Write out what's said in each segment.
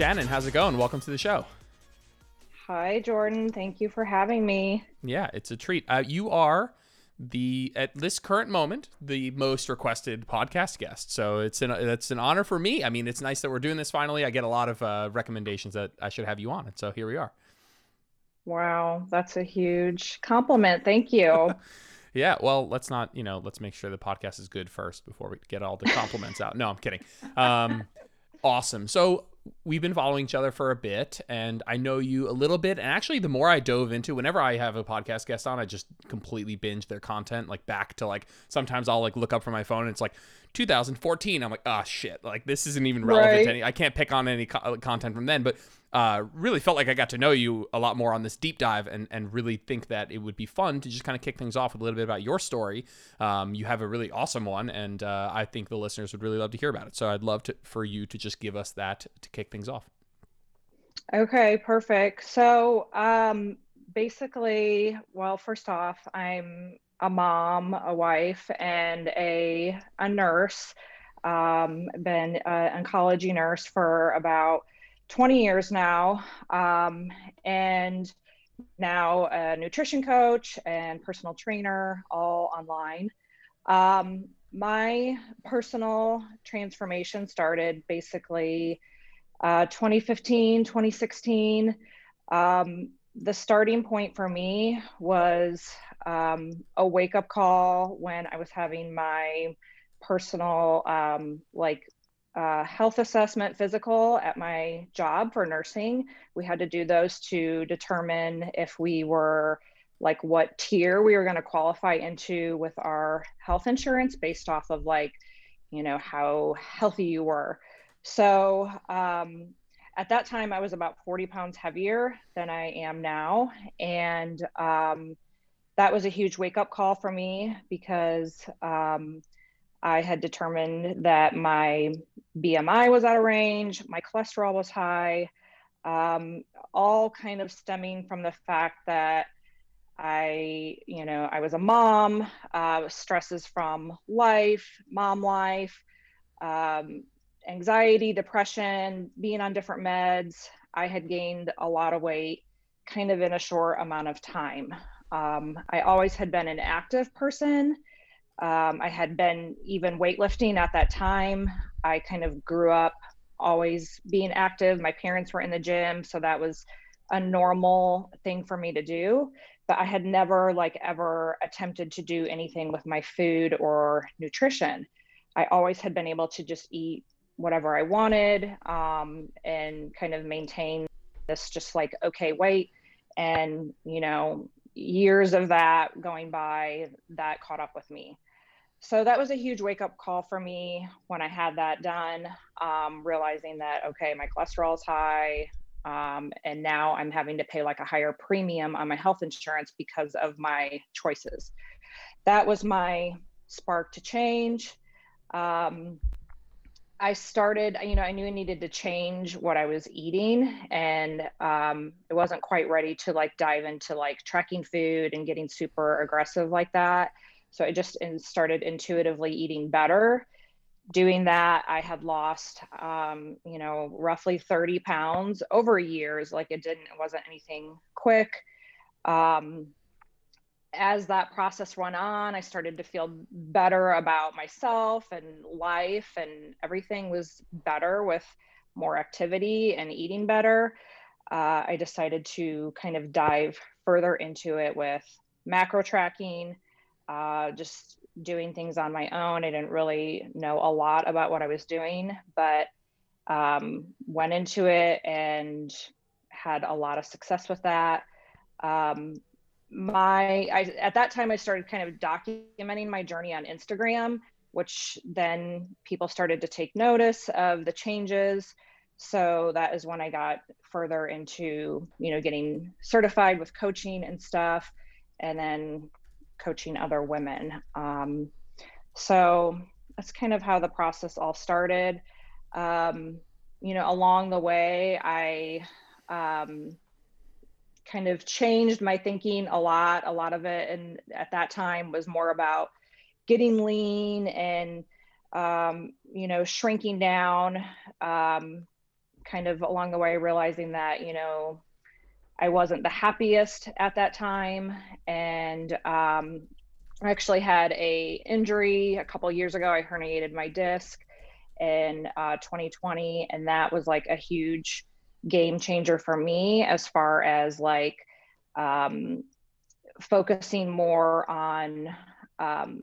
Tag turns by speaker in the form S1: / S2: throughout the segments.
S1: Shannon. How's it going? Welcome to the show.
S2: Hi, Jordan. Thank you for having me.
S1: Yeah, it's a treat. Uh, you are the at this current moment the most requested podcast guest. So it's an it's an honor for me. I mean, it's nice that we're doing this finally. I get a lot of uh, recommendations that I should have you on, and so here we are.
S2: Wow, that's a huge compliment. Thank you.
S1: yeah, well, let's not you know let's make sure the podcast is good first before we get all the compliments out. No, I'm kidding. Um, awesome. So we've been following each other for a bit and I know you a little bit. And actually, the more I dove into, whenever I have a podcast guest on, I just completely binge their content, like back to like sometimes I'll like look up from my phone and it's like 2014. I'm like, oh shit, like this isn't even relevant right. to any. I can't pick on any co- content from then, but uh, really felt like I got to know you a lot more on this deep dive and, and really think that it would be fun to just kind of kick things off with a little bit about your story. Um, you have a really awesome one, and uh, I think the listeners would really love to hear about it. So I'd love to, for you to just give us that to kick things off.
S2: Okay, perfect. So um, basically, well, first off, I'm a mom, a wife, and a, a nurse. Um, been an oncology nurse for about 20 years now, um, and now a nutrition coach and personal trainer, all online. Um, my personal transformation started basically uh, 2015, 2016. Um, the starting point for me was um, a wake up call when I was having my personal um, like uh, health assessment physical at my job for nursing. We had to do those to determine if we were like what tier we were going to qualify into with our health insurance based off of like, you know, how healthy you were. So um, at that time, I was about 40 pounds heavier than I am now. And um, that was a huge wake up call for me because um, I had determined that my BMI was out of range, my cholesterol was high, um, all kind of stemming from the fact that I, you know, I was a mom, uh, stresses from life, mom life, um, anxiety, depression, being on different meds. I had gained a lot of weight kind of in a short amount of time. Um, I always had been an active person. Um, I had been even weightlifting at that time. I kind of grew up always being active. My parents were in the gym, so that was a normal thing for me to do. But I had never, like, ever attempted to do anything with my food or nutrition. I always had been able to just eat whatever I wanted um, and kind of maintain this just like okay weight. And, you know, years of that going by, that caught up with me so that was a huge wake up call for me when I had that done, um, realizing that, okay, my cholesterol is high. Um, and now I'm having to pay like a higher premium on my health insurance because of my choices. That was my spark to change. Um, I started, you know, I knew I needed to change what I was eating, and um, I wasn't quite ready to like dive into like tracking food and getting super aggressive like that. So I just started intuitively eating better. Doing that, I had lost, um, you know, roughly 30 pounds over years. Like it didn't, it wasn't anything quick. Um, as that process went on, I started to feel better about myself and life, and everything was better with more activity and eating better. Uh, I decided to kind of dive further into it with macro tracking, uh, just doing things on my own. I didn't really know a lot about what I was doing, but um, went into it and had a lot of success with that. Um, my I, at that time, I started kind of documenting my journey on Instagram, which then people started to take notice of the changes. So that is when I got further into, you know, getting certified with coaching and stuff, and then coaching other women. Um, so that's kind of how the process all started. Um, you know, along the way, I um, kind of changed my thinking a lot. A lot of it, and at that time, was more about getting lean and um, you know shrinking down. Um, kind of along the way realizing that, you know, I wasn't the happiest at that time. And um, I actually had a injury a couple years ago. I herniated my disc in uh, 2020, and that was like a huge game changer for me as far as like um, focusing more on um,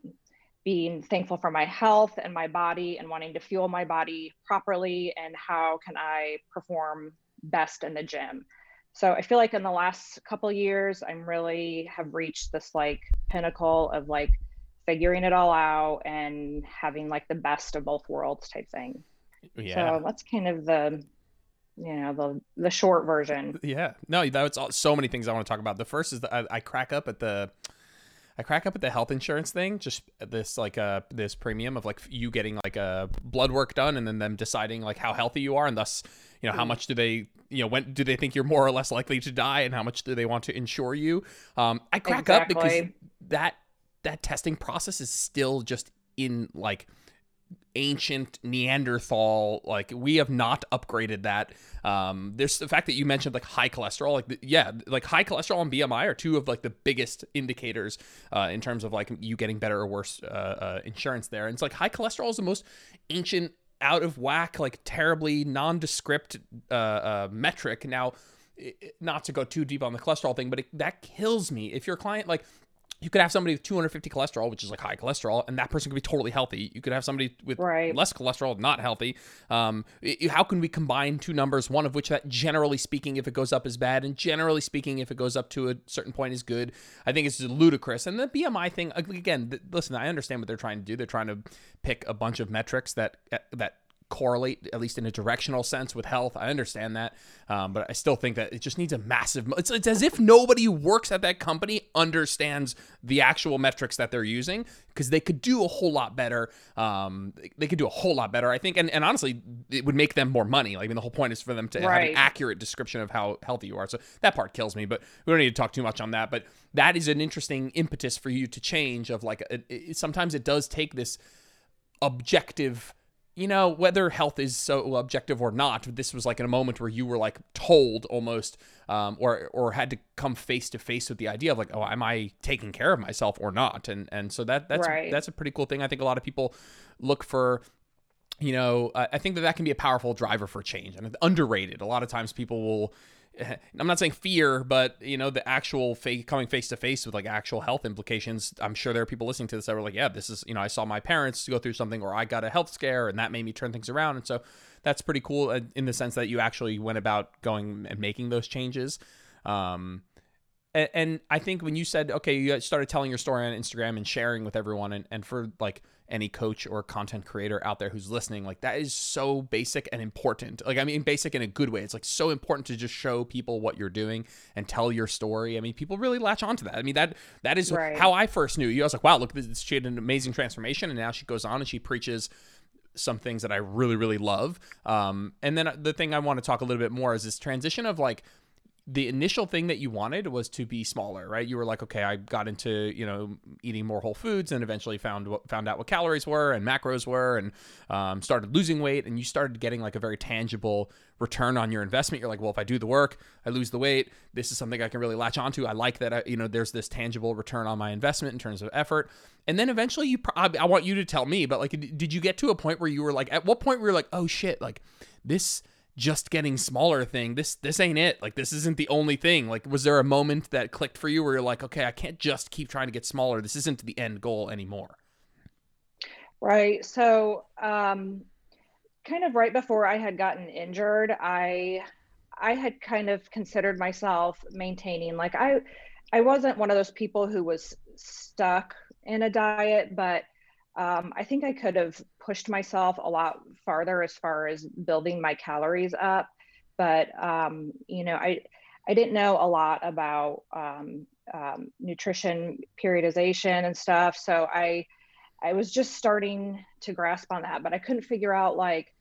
S2: being thankful for my health and my body and wanting to fuel my body properly and how can I perform best in the gym. So I feel like in the last couple years, I'm really have reached this like pinnacle of like figuring it all out and having like the best of both worlds type thing. Yeah. So that's kind of the you know the the short version.
S1: Yeah. No, that's all, so many things I want to talk about. The first is that I, I crack up at the I crack up at the health insurance thing, just this like uh this premium of like you getting like a blood work done and then them deciding like how healthy you are and thus you know how mm. much do they you know when do they think you're more or less likely to die and how much do they want to insure you um i crack exactly. up because that that testing process is still just in like ancient Neanderthal. Like we have not upgraded that. Um, there's the fact that you mentioned like high cholesterol. Like the, yeah, like high cholesterol and BMI are two of like the biggest indicators uh, in terms of like you getting better or worse uh, uh, insurance there. And it's like high cholesterol is the most ancient, out of whack, like terribly nondescript uh, uh, metric. Now. not to go too deep on the cholesterol thing, but it, that kills me. If your client like you could have somebody with 250 cholesterol, which is like high cholesterol, and that person could be totally healthy. You could have somebody with right. less cholesterol, not healthy. Um, it, how can we combine two numbers, one of which that generally speaking, if it goes up is bad, and generally speaking, if it goes up to a certain point is good? I think it's ludicrous. And the BMI thing, again, listen, I understand what they're trying to do. They're trying to pick a bunch of metrics that that correlate at least in a directional sense with health. I understand that um, but i still think that it just needs a massive it's, it's as if nobody who works at that company understands the actual metrics that they're using because they could do a whole lot better um, they could do a whole lot better i think and, and honestly it would make them more money. Like i mean the whole point is for them to right. have an accurate description of how healthy you are. So that part kills me but we don't need to talk too much on that but that is an interesting impetus for you to change of like it, it, sometimes it does take this objective you know, whether health is so objective or not, this was like in a moment where you were like told almost, um, or or had to come face to face with the idea of like, oh, am I taking care of myself or not? And and so that that's right. that's a pretty cool thing. I think a lot of people look for you know, I think that that can be a powerful driver for change and underrated. A lot of times people will I'm not saying fear, but you know, the actual fa- coming face to face with like actual health implications. I'm sure there are people listening to this that were like, yeah, this is, you know, I saw my parents go through something or I got a health scare and that made me turn things around. And so that's pretty cool uh, in the sense that you actually went about going and making those changes. Um, and, and I think when you said, okay, you started telling your story on Instagram and sharing with everyone and, and for like, any coach or content creator out there who's listening like that is so basic and important. Like i mean basic in a good way. It's like so important to just show people what you're doing and tell your story. I mean people really latch onto that. I mean that that is right. how i first knew. You i was like wow look this she had an amazing transformation and now she goes on and she preaches some things that I really, really love. Um, and then the thing I want to talk a little bit more is this transition of like the initial thing that you wanted was to be smaller, right? You were like, okay, I got into you know eating more whole foods, and eventually found found out what calories were and macros were, and um, started losing weight, and you started getting like a very tangible return on your investment. You're like, well, if I do the work, I lose the weight. This is something I can really latch onto. I like that. I, you know, there's this tangible return on my investment in terms of effort. And then eventually, you, pro I want you to tell me, but like, did you get to a point where you were like, at what point were you like, oh shit, like this just getting smaller thing. This this ain't it. Like this isn't the only thing. Like was there a moment that clicked for you where you're like, okay, I can't just keep trying to get smaller. This isn't the end goal anymore.
S2: Right. So, um kind of right before I had gotten injured, I I had kind of considered myself maintaining like I I wasn't one of those people who was stuck in a diet, but um, I think I could have pushed myself a lot farther as far as building my calories up. But um, you know, I I didn't know a lot about um, um, nutrition periodization and stuff, so I I was just starting to grasp on that, but I couldn't figure out like,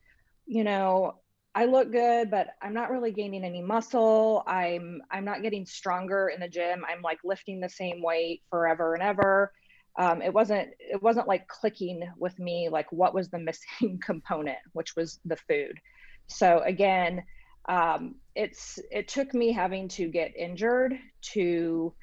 S2: you know, I look good, but I'm not really gaining any muscle. I'm I'm not getting stronger in the gym. I'm like lifting the same weight forever and ever um, it wasn't it wasn't like clicking with me like what was the missing component which was the food so again um, it's it took me having to get injured to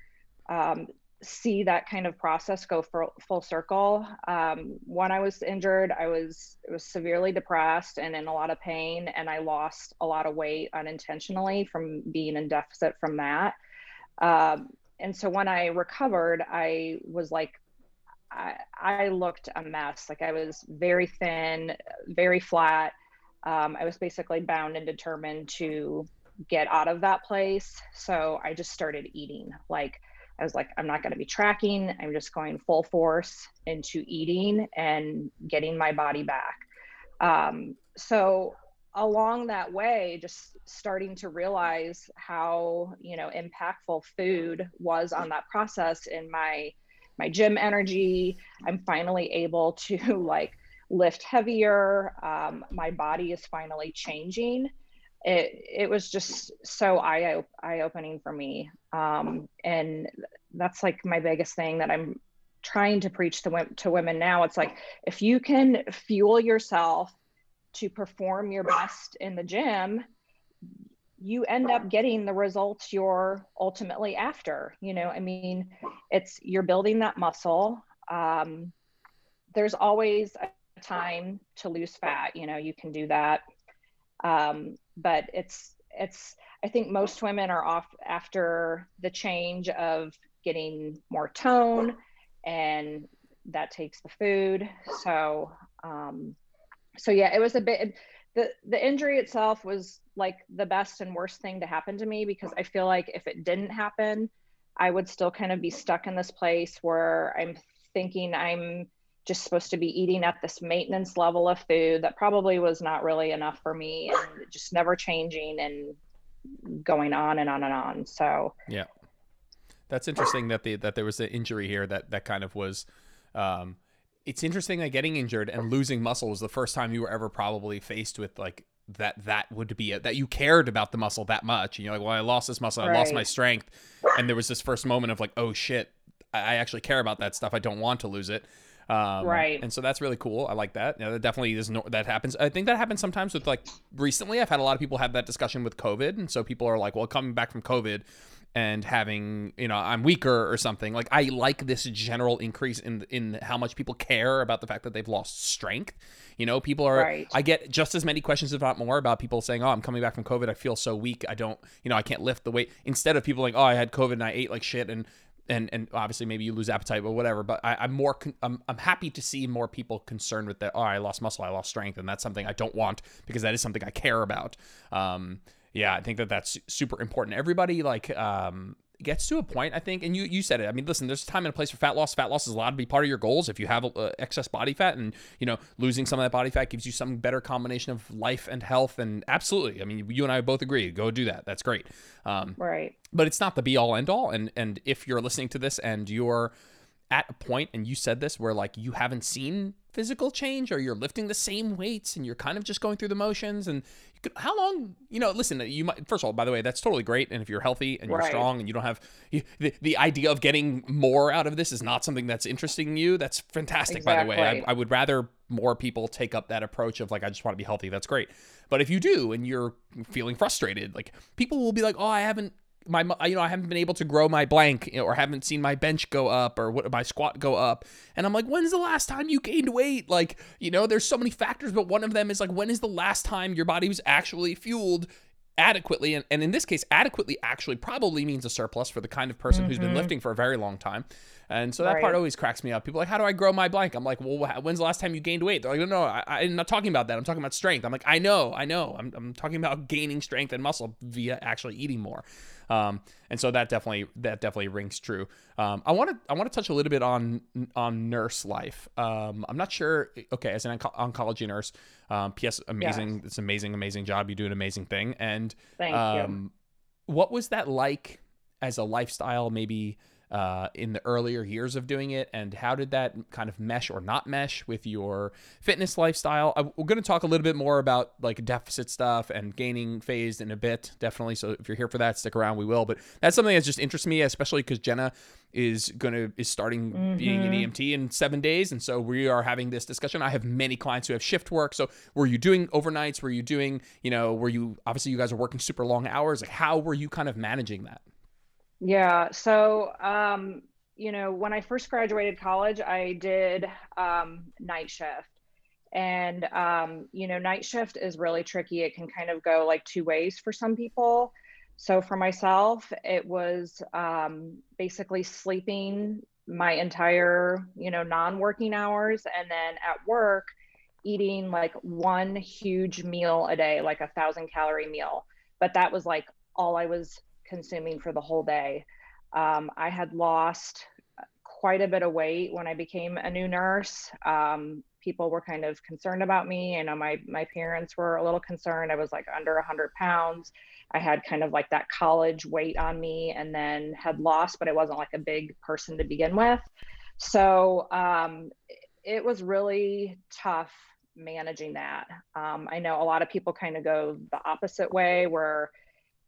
S2: um, see that kind of process go for full circle. Um, when I was injured, I was was severely depressed and in a lot of pain, and I lost a lot of weight unintentionally from being in deficit from that. Um, and so when I recovered, I was like, I, I looked a mess. Like I was very thin, very flat. Um, I was basically bound and determined to get out of that place. So I just started eating like I was like, I'm not going to be tracking. I'm just going full force into eating and getting my body back. Um, so along that way, just starting to realize how you know impactful food was on that process in my my gym energy. I'm finally able to like lift heavier. Um, my body is finally changing it it was just so eye eye opening for me um, and that's like my biggest thing that i'm trying to preach to, to women now it's like if you can fuel yourself to perform your best in the gym you end up getting the results you're ultimately after you know i mean it's you're building that muscle um, there's always a time to lose fat you know you can do that um, but it's it's I think most women are off after the change of getting more tone, and that takes the food. So um, so yeah, it was a bit. The the injury itself was like the best and worst thing to happen to me because I feel like if it didn't happen, I would still kind of be stuck in this place where I'm thinking I'm just supposed to be eating at this maintenance level of food that probably was not really enough for me and just never changing and going on and on and on. So
S1: yeah, that's interesting that the that there was an injury here that that kind of was. Um, it's interesting that getting injured and losing muscle was the first time you were ever probably faced with like that that would be it that you cared about the muscle that much and you're like well i lost this muscle i lost my strength and there was this first moment of like oh shit i actually care about that stuff i don't want to lose it
S2: um, right.
S1: And so that's really cool. I like that. Yeah, that definitely is no, that happens. I think that happens sometimes with like recently. I've had a lot of people have that discussion with COVID, and so people are like, "Well, coming back from COVID." And having you know I'm weaker or something like I like this general increase in in how much people care about the fact that they've lost strength you know people are right. I get just as many questions if not more about people saying oh I'm coming back from covid I feel so weak I don't you know I can't lift the weight instead of people like oh I had covid and I ate like shit and and and obviously maybe you lose appetite or whatever. But I, am more con- I'm I'm happy to see more people concerned with that. Oh, I lost muscle, I lost strength, and that's something I don't want because that is something I care about. Um, yeah, I think that that's super important. Everybody like um gets to a point, I think, and you you said it. I mean, listen, there's a time and a place for fat loss. Fat loss is allowed to be part of your goals if you have uh, excess body fat, and you know losing some of that body fat gives you some better combination of life and health. And absolutely, I mean, you and I both agree. Go do that. That's great.
S2: Um, right.
S1: But it's not the be all end all. And and if you're listening to this and you're at a point, and you said this, where like you haven't seen physical change or you're lifting the same weights and you're kind of just going through the motions and you could, how long you know listen you might first of all by the way that's totally great and if you're healthy and you're right. strong and you don't have you, the, the idea of getting more out of this is not something that's interesting you that's fantastic exactly. by the way I, I would rather more people take up that approach of like i just want to be healthy that's great but if you do and you're feeling frustrated like people will be like oh i haven't my you know I haven't been able to grow my blank you know, or haven't seen my bench go up or what my squat go up. And I'm like when's the last time you gained weight? Like you know there's so many factors but one of them is like when is the last time your body was actually fueled adequately? And, and in this case adequately actually probably means a surplus for the kind of person mm-hmm. who's been mm-hmm. lifting for a very long time. And so that right. part always cracks me up. People like how do i grow my blank? I'm like well when's the last time you gained weight? They're like no no I, am not talking about that. I'm talking about strength. I'm like i know i know. I'm, I'm talking about gaining strength and muscle via actually eating more um, and so that definitely that definitely rings true. Um, I want to I want to touch a little bit on on nurse life. Um, I'm not sure. Okay, as an onco- oncology nurse, um, P.S. Amazing. It's amazing, amazing job. You do an amazing thing. And
S2: thank you. Um,
S1: what was that like as a lifestyle? Maybe uh, in the earlier years of doing it, and how did that kind of mesh or not mesh with your fitness lifestyle? I, we're going to talk a little bit more about like deficit stuff and gaining phase in a bit, definitely. So if you're here for that, stick around. We will. But that's something that just interests me, especially because Jenna is gonna is starting mm-hmm. being an mm-hmm. EMT in seven days, and so we are having this discussion. I have many clients who have shift work. So were you doing overnights? Were you doing you know? Were you obviously you guys are working super long hours? Like how were you kind of managing that?
S2: Yeah. So, um, you know, when I first graduated college, I did um, night shift. And, um, you know, night shift is really tricky. It can kind of go like two ways for some people. So for myself, it was um, basically sleeping my entire, you know, non working hours. And then at work, eating like one huge meal a day, like a thousand calorie meal. But that was like all I was consuming for the whole day. Um, I had lost quite a bit of weight when I became a new nurse. Um, people were kind of concerned about me. Know my my parents were a little concerned. I was like under 100 pounds. I had kind of like that college weight on me, and then had lost, but I wasn't like a big person to begin with. So um, it was really tough managing that. Um, I know a lot of people kind of go the opposite way, where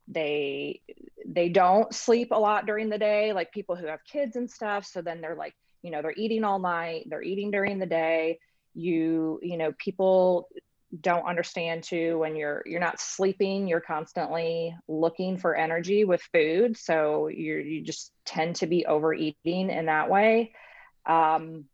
S2: they they don't sleep a lot during the day like people who have kids and stuff. So then they're like you know they're eating all night they're eating during the day. You you know people don't understand too when you're you're not sleeping you're constantly looking for energy with food. So you you just tend to be overeating in that way. Um,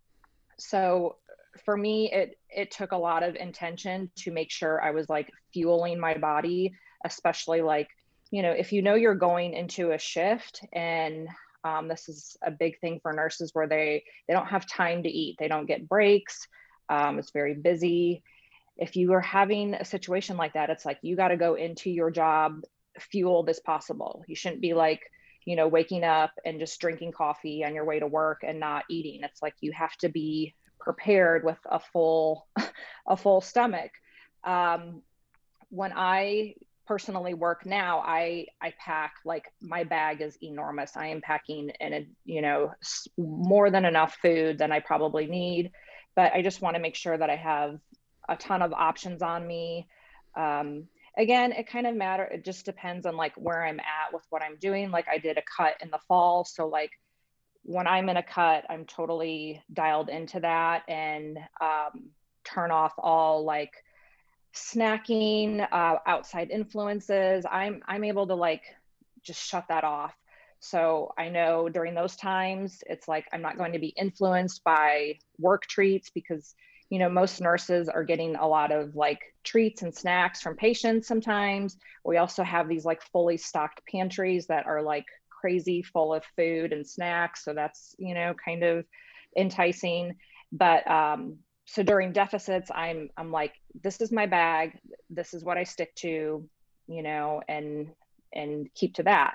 S2: so for me it it took a lot of intention to make sure i was like fueling my body especially like you know, if you know you're going into a shift and um, this is a big thing for nurses where they they don't have time to eat, they don't get breaks. Um, it's very busy. If you are having a situation like that, it's like you got to go into your job fueled as possible. You shouldn't be like, you know, waking up and just drinking coffee on your way to work and not eating. It's like you have to be prepared with a full a full stomach. Um, when I personally work now i i pack like my bag is enormous. I am packing in a you know more than enough food than i probably need but i just want to make sure that i have a ton of options on me. Um, again it kind of matter it just depends on like where i'm at with what i'm doing. Like i did a cut in the fall so like when i'm in a cut i'm totally dialed into that and um, turn off all like snacking, uh, outside influences, I'm I'm able to like just shut that off. So I know during those times, it's like I'm not going to be influenced by work treats because you know most nurses are getting a lot of like treats and snacks from patients sometimes. We also have these like fully stocked pantries that are like crazy full of food and snacks. So that's you know kind of enticing. But um, so during deficits i'm i'm like this is my bag this is what i stick to you know and and keep to that.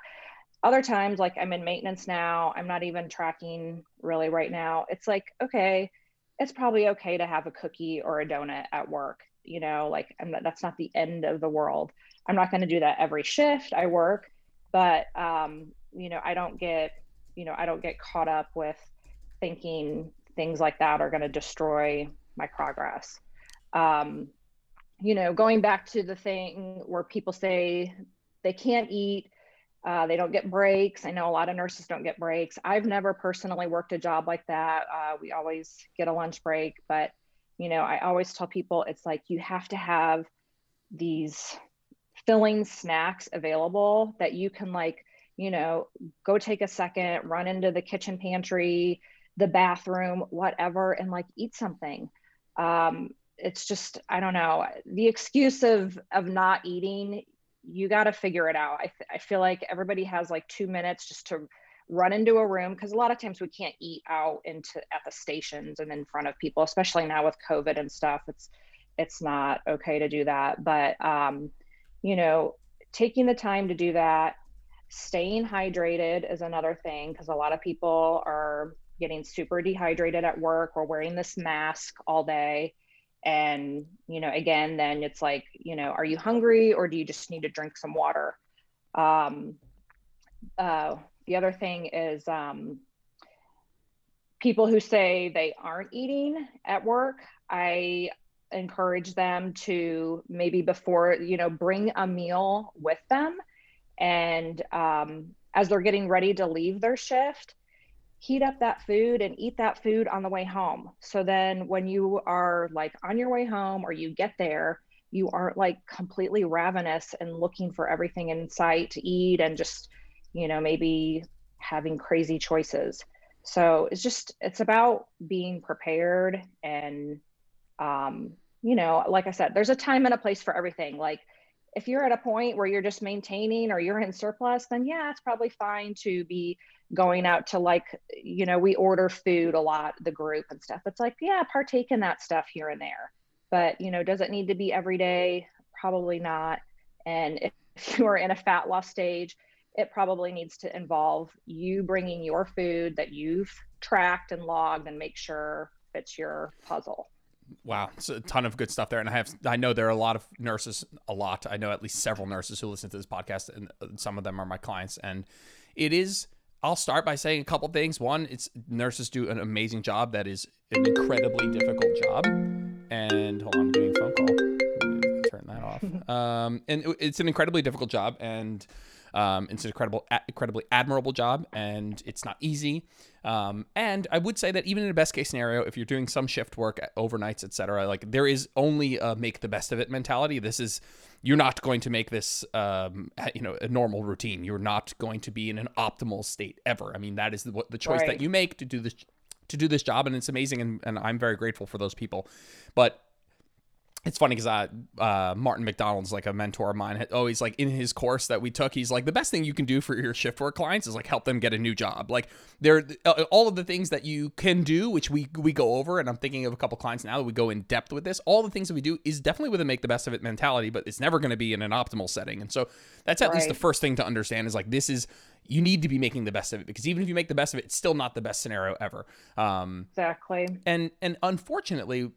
S2: Other times like i'm in maintenance now i'm not even tracking really right now. It's like okay it's probably okay to have a cookie or a donut at work you know like not, that's not the end of the world. I'm not going to do that every shift i work but um you know i don't get you know i don't get caught up with thinking things like that are going to destroy my progress. Um, you know, going back to the thing where people say they can't eat, uh, they don't get breaks. I know a lot of nurses don't get breaks. I've never personally worked a job like that. Uh, we always get a lunch break, but you know, I always tell people it's like you have to have these filling snacks available that you can like, you know, go take a second, run into the kitchen pantry, the bathroom, whatever, and like eat something. Um, it's just I don't know the excuse of of not eating. You got to figure it out. I, I feel like everybody has like two minutes just to run into a room because a lot of times we can't eat out into at the stations and in front of people, especially now with COVID and stuff. It's it's not okay to do that. But um, you know, taking the time to do that, staying hydrated is another thing because a lot of people are getting super dehydrated at work or wearing this mask all day and you know again then it's like you know are you hungry or do you just need to drink some water um, uh, the other thing is um, people who say they aren't eating at work. I encourage them to maybe before you know bring a meal with them and um, as they're getting ready to leave their shift heat up that food and eat that food on the way home so then when you are like on your way home or you get there you aren't like completely ravenous and looking for everything in sight to eat and just you know maybe having crazy choices so it's just it's about being prepared and um, you know, like I said, there's a time and a place for everything. Like if you're at a point where you're just maintaining or you're in surplus, then yeah, it's probably fine to be going out to like, you know, we order food a lot, the group and stuff. It's like, yeah, partake in that stuff here and there. But, you know, does it need to be every day? Probably not. And if you're in a fat loss stage, it probably needs to involve you bringing your food that you've tracked and logged and make sure fits your puzzle.
S1: Wow, it's a ton of good stuff there, and I have I know there are a lot of nurses, a lot. I know at least several nurses who listen to this podcast, and uh, some of them are my clients. And it is. I'll start by saying a couple things. One, it's nurses do an amazing job. That is an incredibly difficult job. And hold on, I'm getting a phone call. Turn that off. Um, and it's an incredibly difficult job, and um, it's an incredible, incredibly admirable job, and it's not easy. Um, and I would say that even in a best case scenario, if you're doing some shift work, overnights, etc., like there is only a make the best of it mentality. This is you're not going to make this, um, you know, a normal routine. You're not going to be in an optimal state ever. I mean, that is the, the choice right. that you make to do this to do this job, and it's amazing, and, and I'm very grateful for those people. But it's funny because uh, uh, Martin MacDonald's like a mentor of mine. Always like in his course that we took, he's like the best thing you can do for your shift work clients is like help them get a new job. Like there are uh, all of the things that you can do, which we we go over, and I'm thinking of a couple clients now that we go in depth with this. All the things that we do is definitely with a make the best of it mentality, but it's never going to be in an optimal setting. And so that's at right. least the first thing to understand is like this is you need to be making the best of it because even if you make the best of it, it's still not the best scenario ever.
S2: Um, exactly.
S1: And and unfortunately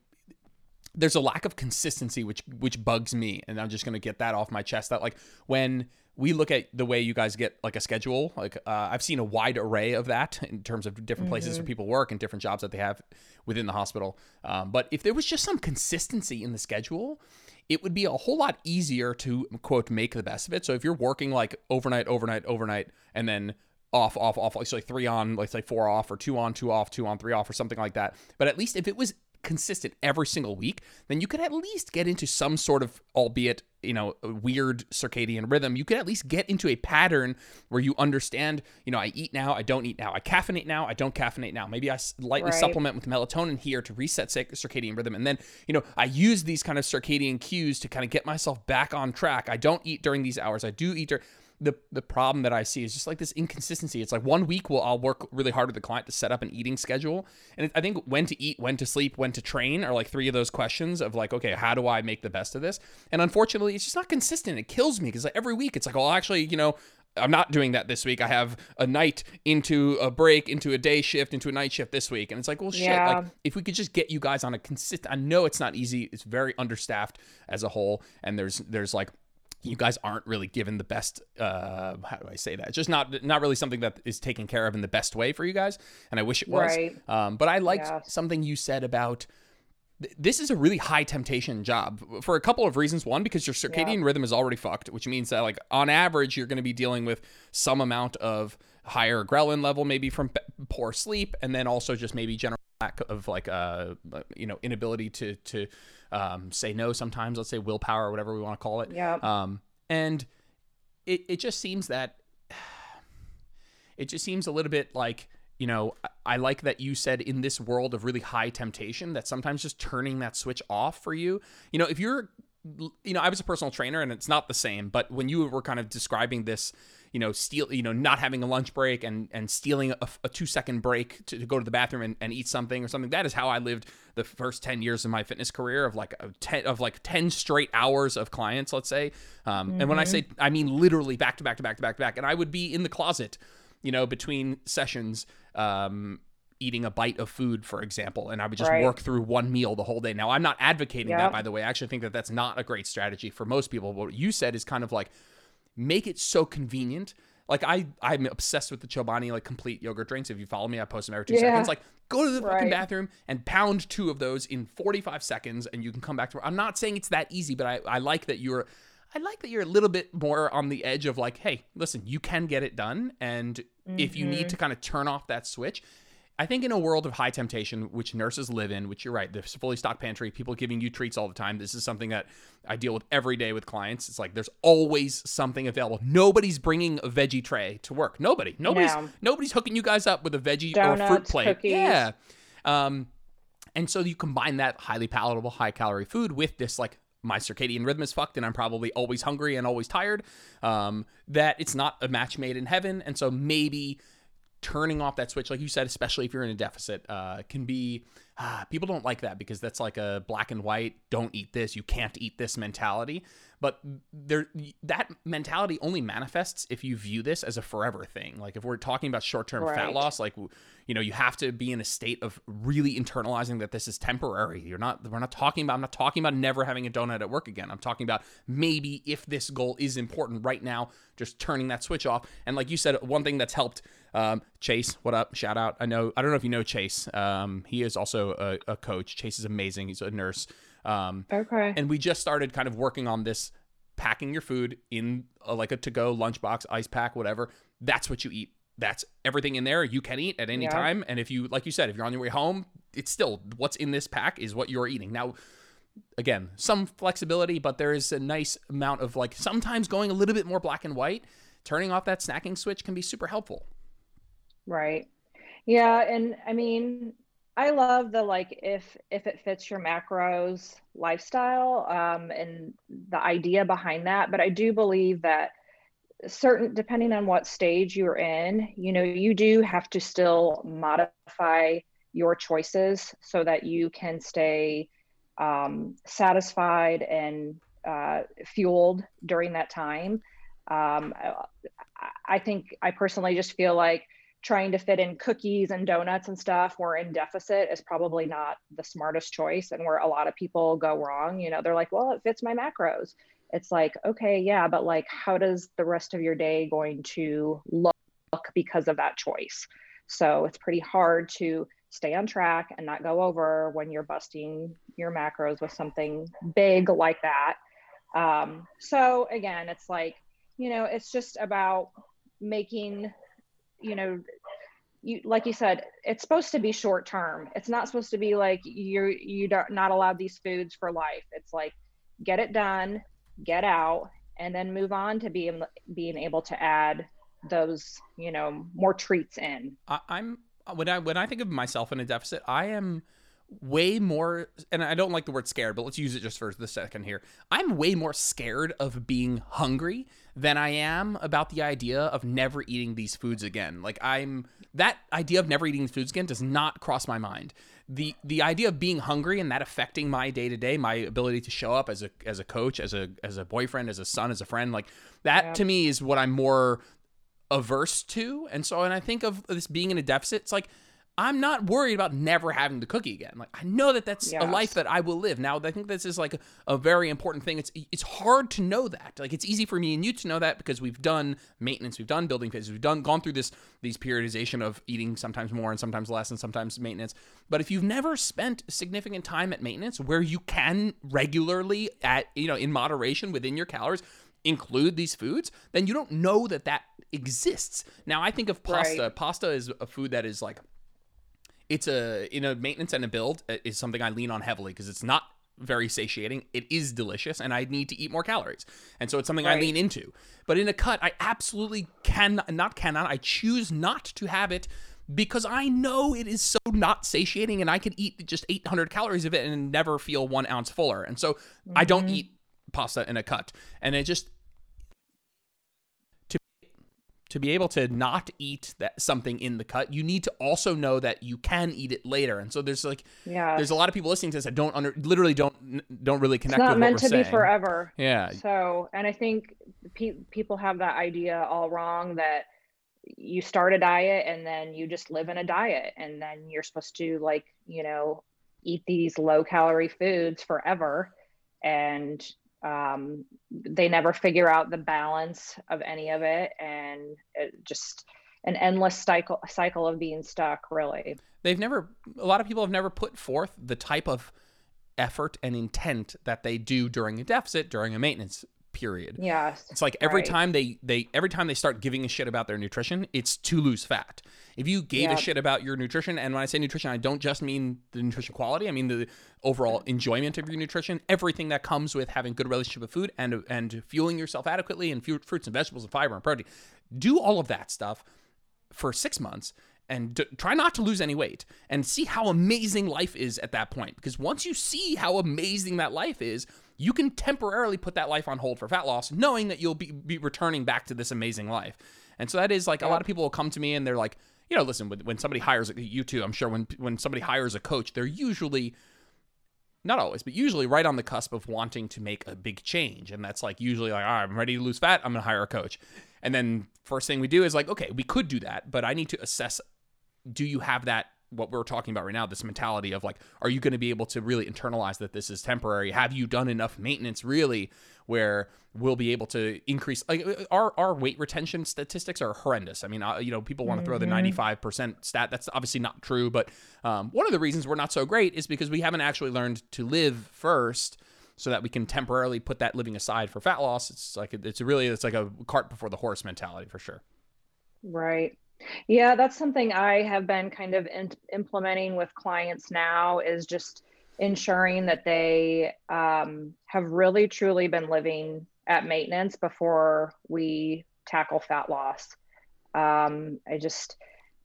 S1: there's a lack of consistency which which bugs me and i'm just going to get that off my chest that like when we look at the way you guys get like a schedule like uh, i've seen a wide array of that in terms of different mm-hmm. places where people work and different jobs that they have within the hospital um, but if there was just some consistency in the schedule it would be a whole lot easier to quote make the best of it so if you're working like overnight overnight overnight and then off, off, off, like, so like three on, like say four off, or two on, two off, two on, three off, or something like that. But at least if it was consistent every single week, then you could at least get into some sort of, albeit, you know, weird circadian rhythm. You could at least get into a pattern where you understand, you know, I eat now, I don't eat now. I caffeinate now, I don't caffeinate now. Maybe I lightly right. supplement with melatonin here to reset circadian rhythm. And then, you know, I use these kind of circadian cues to kind of get myself back on track. I don't eat during these hours. I do eat during the the problem that I see is just like this inconsistency. It's like one week will I'll work really hard with the client to set up an eating schedule, and I think when to eat, when to sleep, when to train are like three of those questions of like, okay, how do I make the best of this? And unfortunately, it's just not consistent. It kills me because like every week it's like, well, actually, you know. I'm not doing that this week. I have a night into a break, into a day shift, into a night shift this week. And it's like, well, shit. Yeah. Like, if we could just get you guys on a consistent, I know it's not easy. It's very understaffed as a whole. And there's, there's like you guys aren't really given the best uh, how do i say that it's just not not really something that is taken care of in the best way for you guys and i wish it was right. um, but i liked yeah. something you said about this is a really high temptation job for a couple of reasons. One, because your circadian yeah. rhythm is already fucked, which means that like on average you're going to be dealing with some amount of higher ghrelin level, maybe from poor sleep, and then also just maybe general lack of like uh you know inability to to um, say no sometimes. Let's say willpower or whatever we want to call it.
S2: Yeah.
S1: Um, and it it just seems that it just seems a little bit like you know I like that you said in this world of really high temptation that sometimes just turning that switch off for you. You know, if you're you know, I was a personal trainer and it's not the same, but when you were kind of describing this you know, steal, you know, not having a lunch break and and stealing a, a two second break to, to, go to the bathroom and, and eat something or something. That is how I lived the first ten years of my fitness career of like a ten of like ten straight hours of clients, let's say. Um, mm-hmm. And when I say, I mean literally back to back to back to back to back. And I would be in the closet, you know, between sessions. Um, eating a bite of food, for example, and I would just right. work through one meal the whole day. Now, I'm not advocating yep. that, by the way. I actually think that that's not a great strategy for most people. What you said is kind of like make it so convenient Like I, I'm obsessed with the Chobani like complete yogurt drinks. If you follow me, I post them every two
S2: Yeah.
S1: seconds. Like go to the fucking bathroom and pound two of those in 45 seconds, and you can come back to. I'm not saying it's that easy, but I, I like that you're. I like that you're a little bit more on the edge of like, hey, listen, you can get it done, and if you need mm-hmm. to kind of turn off that switch. I think in a world of high temptation, which nurses live in, which you're right, the fully stocked pantry, people giving you treats all the time. This is something that I deal with every day with clients. It's like there's always something available. Nobody's bringing a veggie tray to work. Nobody. Nobody's
S2: No.
S1: nobody's hooking you guys up with a veggie or fruit plate.
S2: cookies.
S1: Yeah. Um, and so you combine that highly palatable, high calorie food with this like my circadian rhythm is fucked and I'm probably always hungry and always tired. Um, that it's not a match made in heaven. And so maybe turning off that switch, like you said, especially if you're in a deficit, uh, can be ah, people don't like that because that's like a black and white, don't eat this, you can't eat this mentality. But there, that mentality only manifests if you view this as a forever thing. Like if we're talking about short-term fat loss, like you know, you have to be in a state of really internalizing that this is temporary. You're not. We're not talking about. I'm not talking about never having a donut at work again. I'm talking about maybe if this goal is important right now, just turning that switch off. And like you said, one thing that's helped. Um, Chase, what up? Shout out. I know. I don't know if you know Chase. Um, he is also a, a coach. Chase is amazing. He's a nurse. Um,
S2: Okay.
S1: and we just started kind of working on this packing your food in a, like a to-go lunchbox ice pack whatever that's what you eat that's everything in there you can eat at any
S2: Yeah.
S1: time and if you like you said if you're on your way home it's still what's in this pack is what you're eating now again some flexibility but there is a nice amount of like sometimes going a little bit more black and white turning off that snacking switch can be super helpful
S2: Right. Yeah, and I mean, I love the like if if it fits your macros lifestyle um and the idea behind that, but I do believe that certain depending on what stage you're in, you know, you do have to still modify your choices so that you can stay um, satisfied and uh, fueled during that time. Um, I, I think I personally just feel like trying to fit in cookies and donuts and stuff where in deficit is probably not the smartest choice and where a lot of people go wrong you know they're like well it fits my macros. It's like okay yeah but like how does the rest of your day going to look because of that choice? So it's pretty hard to stay on track and not go over when you're busting your macros with something big like that. Um, so again it's like you know it's just about making you know you like you said it's supposed to be short term. It's not supposed to be like you're you don't not allowed these foods for life. It's like get it done get out and then move on to being being able to add those you know more treats in.
S1: I, I'm when I when I think of myself in a deficit, I am way more and I don't like the word scared, but let's use it just for the second here. I'm way more scared of being hungry than I am about the idea of never eating these foods again. Like I'm that idea of never eating these foods again does not cross my mind. The the idea of being hungry and that affecting my day to day, my ability to show up as a as a coach, as a as a boyfriend, as a son, as a friend, like that
S2: Yeah.
S1: to me is what I'm more averse to. And so, and I think of this being in a deficit, it's like, I'm not worried about never having the cookie again. Like I know that that's a life that I will live. Now I think this is like a, a very important thing. It's it's hard to know that. Like it's easy for me and you to know that because we've done maintenance, we've done building phases, we've done gone through this these periodization of eating sometimes more and sometimes less and sometimes maintenance. But if you've never spent significant time at maintenance where you can regularly at you know in moderation within your calories include these foods, then you don't know that that exists. Now I think of pasta.
S2: Right.
S1: Pasta is a food that is like it's a in a maintenance and a build uh, is something I lean on heavily because it's not very satiating. It is delicious, and I need to eat more calories, and so it's something I lean into. But in a cut, I absolutely can not cannot. I choose not to have it because I know it is so not satiating, and I can eat just 800 calories of it and never feel one ounce fuller. And so I don't eat pasta in a cut, and it just to be able to not eat that something in the cut, you need to also know that you can eat it later. And so there's like
S2: yeah
S1: there's a lot of people listening to this that don't under literally don't don't really connect.
S2: it's not
S1: with
S2: meant to
S1: we're
S2: be
S1: saying.
S2: forever
S1: Yeah.
S2: So, and I think pe- people have that idea all wrong that you start a diet and then you just live in a diet and then you're supposed to like, you know, eat these low calorie foods forever. And um, they never figure out the balance of any of it and it just an endless cycle cycle of being stuck really.
S1: They've never a lot of people have never put forth the type of effort and intent that they do during a deficit during a maintenance period
S2: yes
S1: it's like every
S2: right.
S1: time they they every time they start giving a shit about their nutrition it's to lose fat if you gave
S2: Yep.
S1: a shit about your nutrition and when i say nutrition i don't just mean the nutrition quality i mean the overall enjoyment of your nutrition everything that comes with having good relationship with food and and fueling yourself adequately and fruits and vegetables and fiber and protein do all of that stuff for six months and d- try not to lose any weight and see how amazing life is at that point. Because once you see how amazing that life is, you can temporarily put that life on hold for fat loss, knowing that you'll be, be returning back to this amazing life. And so that is like a lot of people will come to me and they're like, you know, listen, when, when somebody hires you too, I'm sure when when somebody hires a coach, they're usually not always, but usually right on the cusp of wanting to make a big change. And that's like usually like, all right, I'm ready to lose fat. I'm going to hire a coach. And then first thing we do is like, okay, we could do that, but I need to assess do you have that what we're talking about right now this mentality of like are you going to be able to really internalize that this is temporary? Have you done enough maintenance really where we'll be able to increase like uh, our our weight retention statistics are horrendous. I mean uh, you know people want to throw the 95% stat that's obviously not true but um, one of the reasons we're not so great is because we haven't actually learned to live first so that we can temporarily put that living aside for fat loss. It's like it's really it's like a cart before the horse mentality for sure.
S2: Right. Yeah, that's something I have been kind of in, implementing with clients now is just ensuring that they um, have really truly been living at maintenance before we tackle fat loss. Um, I just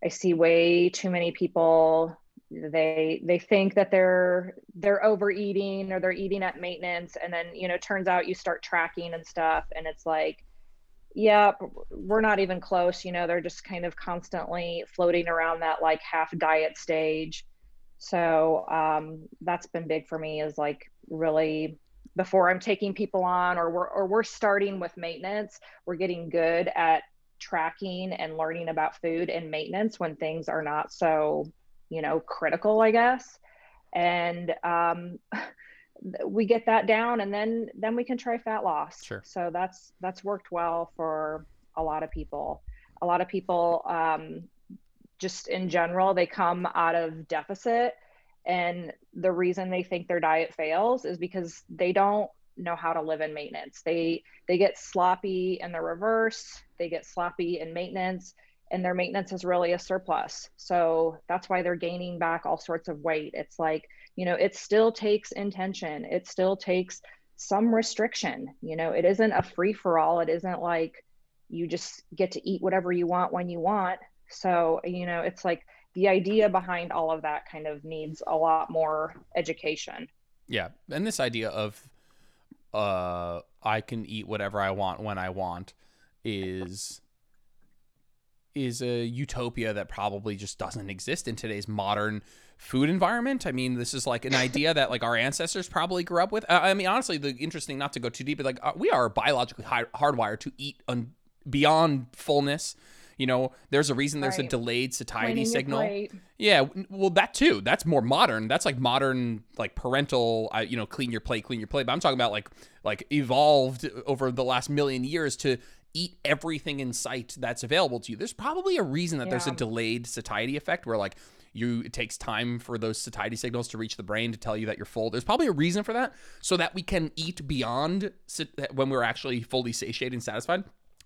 S2: I see way too many people they they think that they're they're overeating or they're eating at maintenance and then you know turns out you start tracking and stuff and it's like yeah, we're not even close. You know, they're just kind of constantly floating around that like half diet stage. So um, that's been big for me is like really before I'm taking people on or we're, or we're starting with maintenance, we're getting good at tracking and learning about food and maintenance when things are not so, you know, critical, I guess. And um, we get that down and then then we can try fat loss.
S1: Sure.
S2: so that's that's worked well for a lot of people. A lot of people um, just in general they come out of deficit and the reason they think their diet fails is because they don't know how to live in maintenance. They they get sloppy in the reverse. They get sloppy in maintenance and their maintenance is really a surplus. So that's why they're gaining back all sorts of weight. It's like you know it still takes intention. It still takes some restriction. You know it isn't a free for all it isn't like you just get to eat whatever you want when you want. So you know it's like the idea behind all of that kind of needs a lot more education.
S1: Yeah, and this idea of uh I can eat whatever I want when I want is is a utopia that probably just doesn't exist in today's modern food environment. I mean, this is like an idea that like our ancestors probably grew up with. Uh, I mean, honestly, the interesting not to go too deep, but like uh, we are biologically hardwired to eat un- beyond fullness. You know, there's a reason there's a delayed satiety signal. Yeah, well, that too. That's more modern. That's like modern, like parental. Uh, you know, clean your plate, clean your plate. But I'm talking about like like evolved over the last million years to eat everything in sight that's available to you. There's probably a reason that there's a delayed satiety effect where like you it takes time for those satiety signals to reach the brain to tell you that you're full. There's probably a reason for that, so that we can eat beyond when we're actually fully satiated and satisfied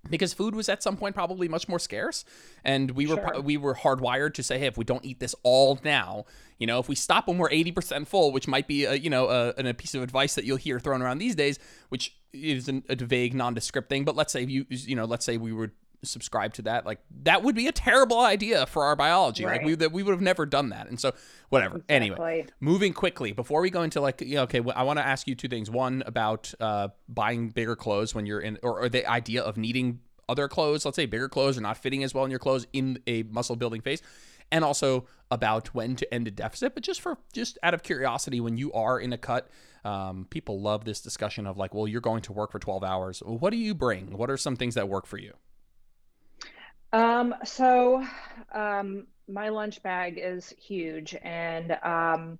S1: because food was at some point probably much more scarce and we were
S2: Sure.
S1: we were hardwired to say hey if we don't eat this all now you know if we stop when we're 80% full which might be a you know a, a piece of advice that you'll hear thrown around these days which is an, a vague nondescript thing but let's say you you know let's say we would subscribe to that like that would be a terrible idea for our biology. Like we that we would have never done that. And so whatever. Anyway moving quickly before we go into like you know, okay i want to ask you two things. One about uh, buying bigger clothes when you're in or, or the idea of needing other clothes let's say bigger clothes or not fitting as well in your clothes in a muscle building phase. And also about when to end a deficit but just for just out of curiosity when you are in a cut um, people love this discussion of like well you're going to work for 12 hours. What do you bring? What are some things that work for you
S2: Um, so um, my lunch bag is huge, and um,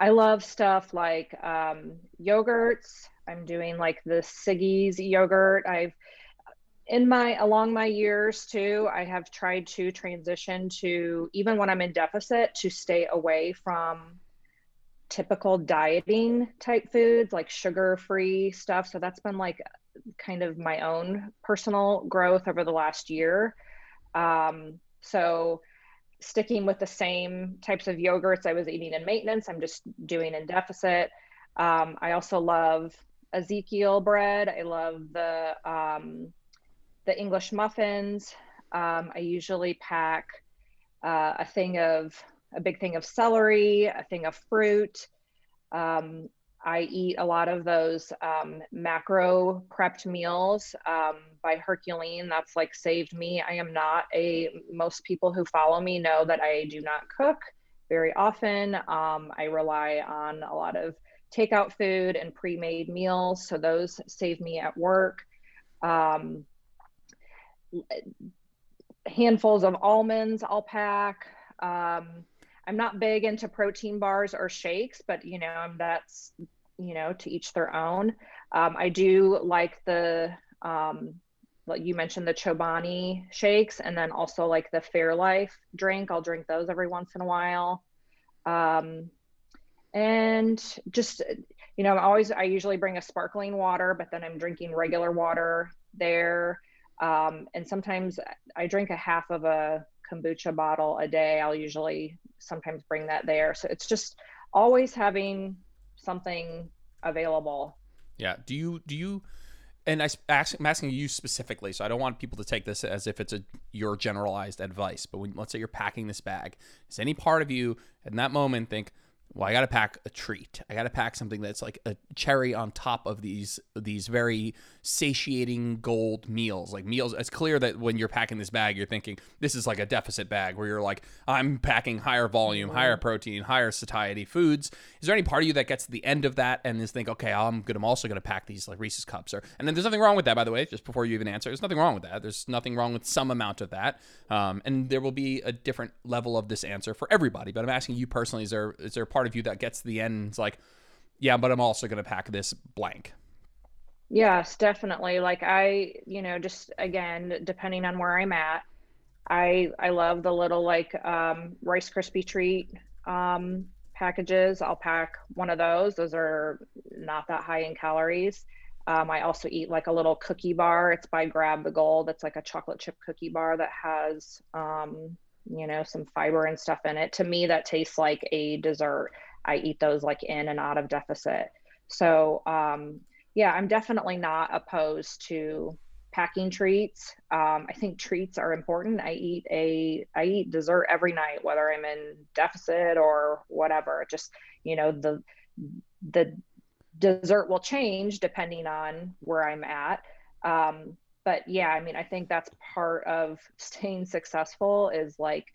S2: I love stuff like um, yogurts. I'm doing like the Siggi's yogurt. I've in my along my years too, I have tried to transition to even when I'm in deficit to stay away from typical dieting type foods like sugar free stuff. So that's been like kind of my own personal growth over the last year. Um, so sticking with the same types of yogurts I was eating in maintenance, I'm just doing in deficit. Um, I also love Ezekiel bread. I love the um, the English muffins. Um, I usually pack uh, a thing of a big thing of celery, a thing of fruit. Um, I eat a lot of those um, macro prepped meals um, by Herculean. That's like saved me. I am not a, most people who follow me know that I do not cook very often. Um, I rely on a lot of takeout food and pre made meals. So those save me at work. Um, handfuls of almonds I'll pack. Um, I'm not big into protein bars or shakes, but you know, that's you know, to each their own. Um, I do like the um, like you mentioned the Chobani shakes, and then also like the Fairlife drink. I'll drink those every once in a while. Um, and just you know, I'm always I usually bring a sparkling water, but then I'm drinking regular water there. Um, and sometimes I drink a half of a kombucha bottle a day. I'll usually sometimes bring that there. So it's just always having something available.
S1: Yeah. Do you do you and I I'm asking you specifically, so I don't want people to take this as if it's a your generalized advice. But when let's say you're packing this bag, does any part of you in that moment think, well, I got to pack a treat. I got to pack something that's like a cherry on top of these these very satiating gold meals. Like meals, it's clear that when you're packing this bag, you're thinking this is like a deficit bag where you're like, I'm packing higher volume, mm-hmm. higher protein, higher satiety foods. Is there any part of you that gets to the end of that and is think, okay, I'm good. I'm also going to pack these like Reese's cups, or and then there's nothing wrong with that, by the way. Just before you even answer, there's nothing wrong with that. There's nothing wrong with some amount of that, um, and there will be a different level of this answer for everybody. But I'm asking you personally: is there is there a part of you that gets to the end and it's like, yeah, but I'm also going to pack this blank.
S2: Yes, definitely. Like I, you know, just again, depending on where I'm at, I I love the little like um, Rice Krispie treat um, packages. I'll pack one of those. Those are not that high in calories. Um, I also eat like a little cookie bar. It's by Grab the Gold. It's like a chocolate chip cookie bar that has, um, you know, some fiber and stuff in it. To me, that tastes like a dessert. I eat those like in and out of deficit. So um, yeah, I'm definitely not opposed to packing treats. Um, I think treats are important. I eat a I eat dessert every night, whether I'm in deficit or whatever. Just you know the the dessert will change depending on where I'm at. Um, but yeah, I mean, I think that's part of staying successful is like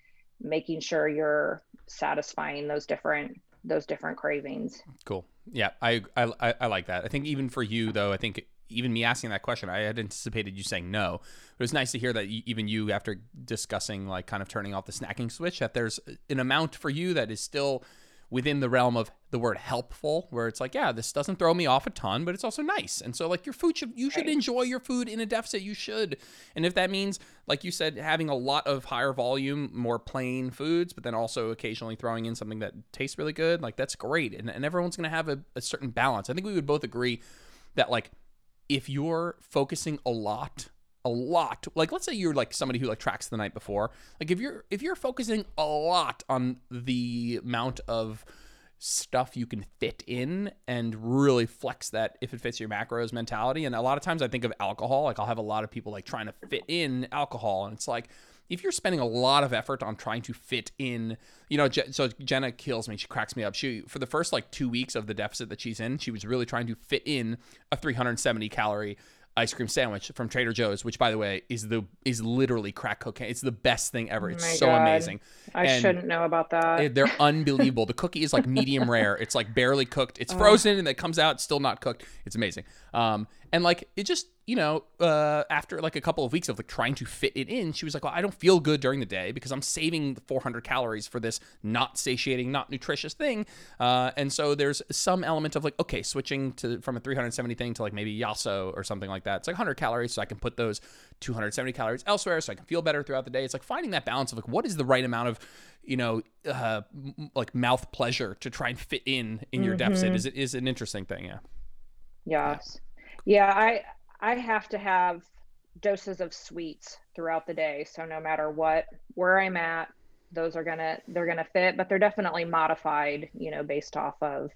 S2: making sure you're satisfying those different those different cravings.
S1: Cool. Yeah, I, I I like that. I think even for you though, I think even me asking that question, I had anticipated you saying no. It was nice to hear that even you, after discussing like kind of turning off the snacking switch, that there's an amount for you that is still within the realm of the word helpful where it's like yeah this doesn't throw me off a ton but it's also nice. And so like your food should you should enjoy your food in a deficit. You should. And if that means like you said having a lot of higher volume more plain foods but then also occasionally throwing in something that tastes really good like that's great. And, and everyone's going to have a, a certain balance. I think we would both agree that like if you're focusing a lot a lot like let's say you're like somebody who like tracks the night before like if you're if you're focusing a lot on the amount of stuff you can fit in and really flex that if it fits your macros mentality and a lot of times i think of alcohol like i'll have a lot of people like trying to fit in alcohol and it's like if you're spending a lot of effort on trying to fit in, you know, so Jenna kills me. She cracks me up. She for the first like two weeks of the deficit that she's in, she was really trying to fit in a 370 calorie ice cream sandwich from Trader Joe's, which by the way is the is literally crack cocaine. It's the best thing ever. It's oh so God. amazing.
S2: I and shouldn't know about that.
S1: They're unbelievable. the cookie is like medium rare. It's like barely cooked. It's frozen and it comes out still not cooked. It's amazing. Um, And like it just, you know, uh, after like a couple of weeks of like trying to fit it in, she was like, "Well, I don't feel good during the day because I'm saving the 400 calories for this not satiating, not nutritious thing." Uh, and so there's some element of like, okay, switching to from a 370 thing to like maybe Yasso or something like that. It's like 100 calories, so I can put those 270 calories elsewhere, so I can feel better throughout the day. It's like finding that balance of like what is the right amount of you know, uh, like mouth pleasure to try and fit in in your mm-hmm. deficit is is an interesting thing. Yeah.
S2: Yes. Yeah. I I have to have doses of sweets throughout the day. So no matter what where I'm at, those are gonna they're gonna fit, but they're definitely modified, you know, based off of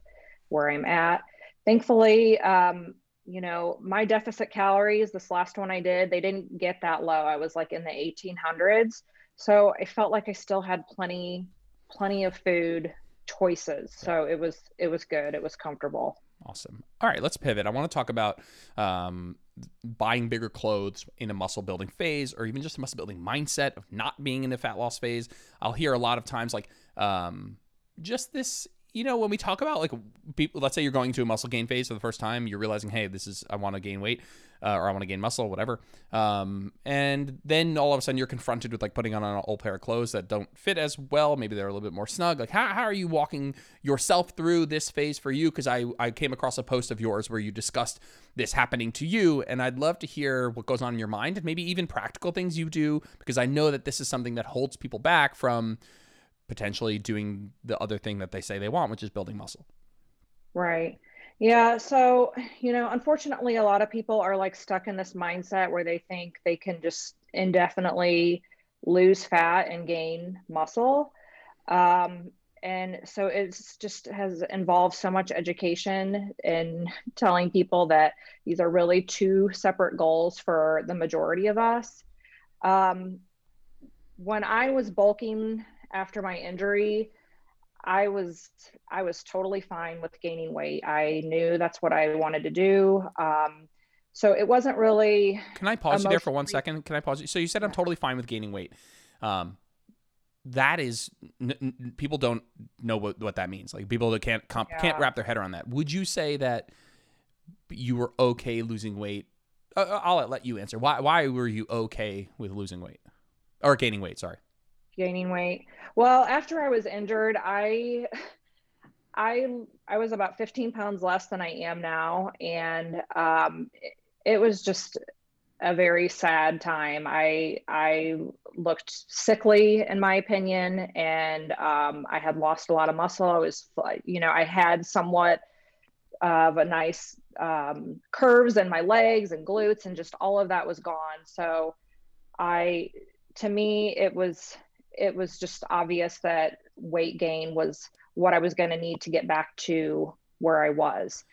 S2: where I'm at. Thankfully, um, you know, my deficit calories, this last one I did, they didn't get that low. I was like in the 1800s. So I felt like I still had plenty, plenty of food choices. So it was, it was good. It was comfortable.
S1: Awesome. All right, let's pivot. I want to talk about um, buying bigger clothes in a muscle building phase, or even just a muscle building mindset of not being in a fat loss phase. I'll hear a lot of times like um, just this you know, when we talk about like people, let's say you're going to a muscle gain phase for the first time, you're realizing, hey, this is I want to gain weight, uh, or I want to gain muscle, whatever. Um, and then all of a sudden you're confronted with like putting on an old pair of clothes that don't fit as well. Maybe they're a little bit more snug. Like, how, how are you walking yourself through this phase for you? Because I I came across a post of yours where you discussed this happening to you, and I'd love to hear what goes on in your mind, and maybe even practical things you do, because I know that this is something that holds people back from potentially doing the other thing that they say they want, which is building muscle.
S2: Right. Yeah. So, you know, unfortunately, a lot of people are like stuck in this mindset where they think they can just indefinitely lose fat and gain muscle. Um, and so it's just has involved so much education in telling people that these are really two separate goals for the majority of us. Um, when I was bulking after my injury, I was I was totally fine with gaining weight. I knew that's what I wanted to do. Um, so it wasn't really.
S1: Can I pause you there for one second? Can I pause you? So you said I'm totally fine with gaining weight. Um, that is, n- n- people don't know what, what that means. Like people that can't comp- yeah. can't wrap their head around that. Would you say that you were okay losing weight? Uh, uh I'll let you answer. Why why were you okay with losing weight or gaining weight? Sorry
S2: gaining weight. Well, after I was injured, I I I was about 15 pounds less than I am now, and um, it, it was just a very sad time. I I looked sickly, in my opinion, and um, I had lost a lot of muscle. I was, you know, I had somewhat of a nice um, curves in my legs and glutes, and just all of that was gone. So, I, to me, it was it was just obvious that weight gain was what I was going to need to get back to where I was.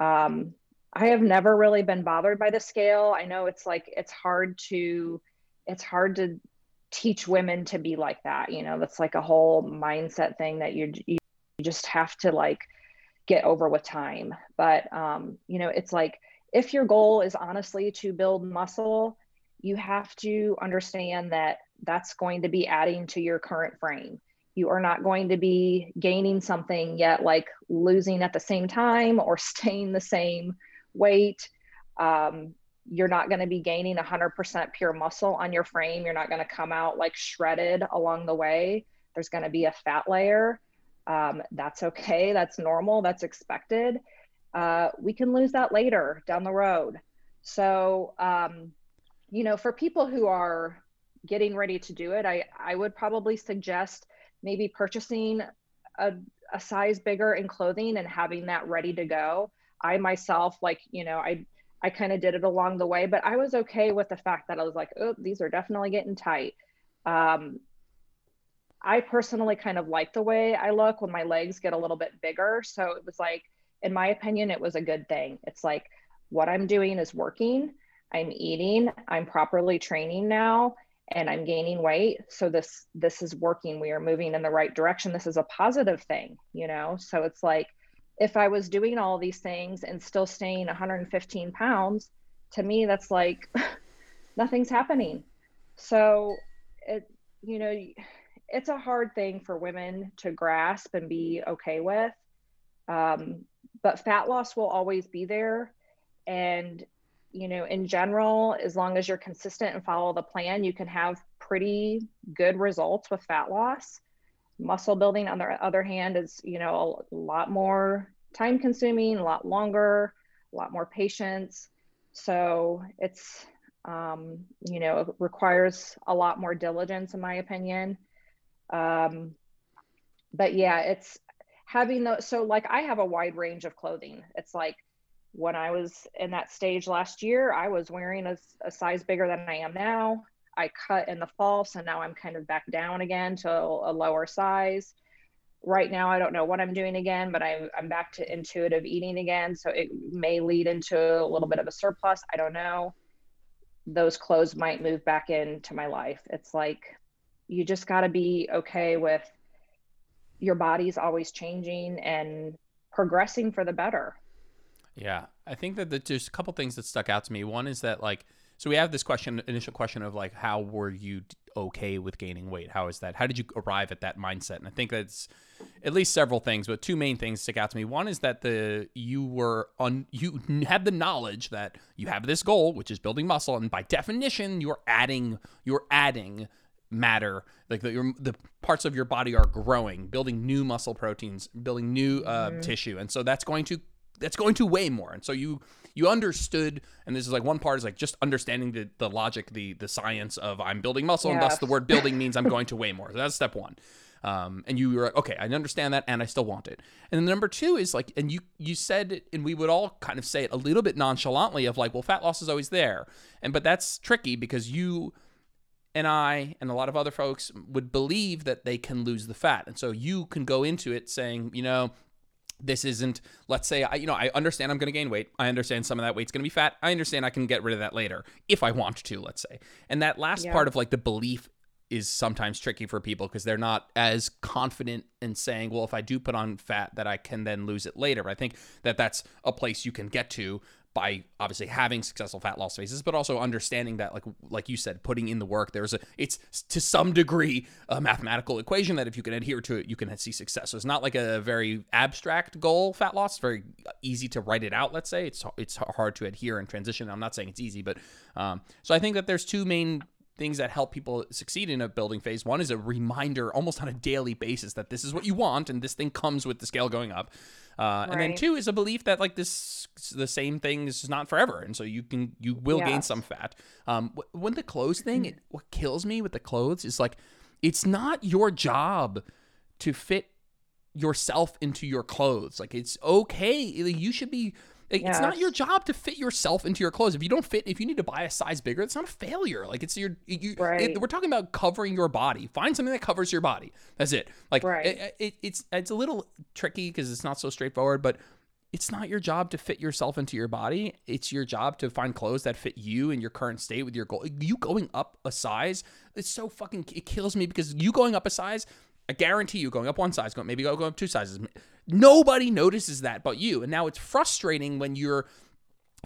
S2: Um, I have never really been bothered by the scale. I know it's like it's hard to it's hard to teach women to be like that. You know, that's like a whole mindset thing that you you just have to like get over with time. But um, you know, it's like if your goal is honestly to build muscle, you have to understand that that's going to be adding to your current frame. You are not going to be gaining something yet, like losing at the same time or staying the same weight. Um, you're not going to be gaining 100% pure muscle on your frame. You're not going to come out like shredded along the way. There's going to be a fat layer. Um, that's okay. That's normal. That's expected. Uh, we can lose that later down the road. So, um, you know, for people who are getting ready to do it, I, I would probably suggest maybe purchasing a, a size bigger in clothing and having that ready to go. I myself, like, you know, I, I kind of did it along the way, but I was okay with the fact that I was like, oh, these are definitely getting tight. Um, I personally kind of like the way I look when my legs get a little bit bigger. So it was like, in my opinion, it was a good thing. It's like what I'm doing is working. I'm eating, I'm properly training now, and I'm gaining weight. So this this is working. We are moving in the right direction. This is a positive thing, you know. So it's like if I was doing all these things and still staying 115 pounds, to me that's like nothing's happening. So it you know it's a hard thing for women to grasp and be okay with. Um, but fat loss will always be there, and you know, in general, as long as you're consistent and follow the plan, you can have pretty good results with fat loss. Muscle building, on the other hand, is, you know, a lot more time consuming, a lot longer, a lot more patience. So it's, um, you know, requires a lot more diligence, in my opinion. Um, but yeah, it's having the, so like I have a wide range of clothing. It's like, when I was in that stage last year, I was wearing a, a, size bigger than I am now. I cut in the fall, so now I'm kind of back down again to a lower size. Right now, I don't know what I'm doing again, but I'm, I'm back to intuitive eating again. So it may lead into a little bit of a surplus. I don't know. Those clothes might move back into my life. It's like you just got to be okay with your body's always changing and progressing for the better.
S1: Yeah, I think that there's a couple things that stuck out to me. One is that like, so we have this question, initial question of like, how were you okay with gaining weight? How is that? How did you arrive at that mindset? And I think that's at least several things, but two main things stick out to me. One is that the you were on you had the knowledge that you have this goal, which is building muscle, and by definition, you're adding you're adding matter like the, your, the parts of your body are growing building new muscle proteins building new uh, mm-hmm. tissue and so that's going to that's going to weigh more. And so you you understood, and this is like one part is like just understanding the, the logic, the the science of I'm building muscle, and thus the word building means I'm going to weigh more. So that's step one. Um, and you were like, okay, I understand that, and I still want it. And then number two is like, and you you said, and we would all kind of say it a little bit nonchalantly of like, well, fat loss is always there, and but that's tricky because you and I and a lot of other folks would believe that they can lose the fat, and so you can go into it saying, you know, this isn't let's say i you know i understand i'm going to gain weight. I understand some of that weight's going to be fat. I understand i can get rid of that later if i want to let's say. And that last yeah. part of like the belief is sometimes tricky for people because they're not as confident in saying well if i do put on fat that i can then lose it later. But i think that that's a place you can get to by obviously having successful fat loss phases, but also understanding that, like like you said, putting in the work. There's a it's to some degree a mathematical equation that if you can adhere to it, you can see success. So it's not like a very abstract goal, fat loss. It's very easy to write it out. Let's say it's it's hard to adhere and transition. I'm not saying it's easy, but um, so I think that there's two main things that help people succeed in a building phase. One is a reminder almost on a daily basis that this is what you want and this thing comes with the scale going up. Uh, right. And then two is a belief that like this, the same thing is not forever, and so you can you will gain some fat. Um, when the clothes thing, it, what kills me with the clothes is like, it's not your job to fit yourself into your clothes. Like it's okay. You should be it's yes. not your job to fit yourself into your clothes. If you don't fit, if you need to buy a size bigger, it's not a failure. Like it's your, you, right. It, we're talking about covering your body. Find something that covers your body. That's it. Like right. it, it, it's it's a little tricky because it's not so straightforward, but it's not your job to fit yourself into your body. It's your job to find clothes that fit you in your current state with your goal. You going up a size, it's so fucking it kills me because you going up a size I guarantee you, going up one size, going maybe go up two sizes. Nobody notices that but you. And now it's frustrating when you're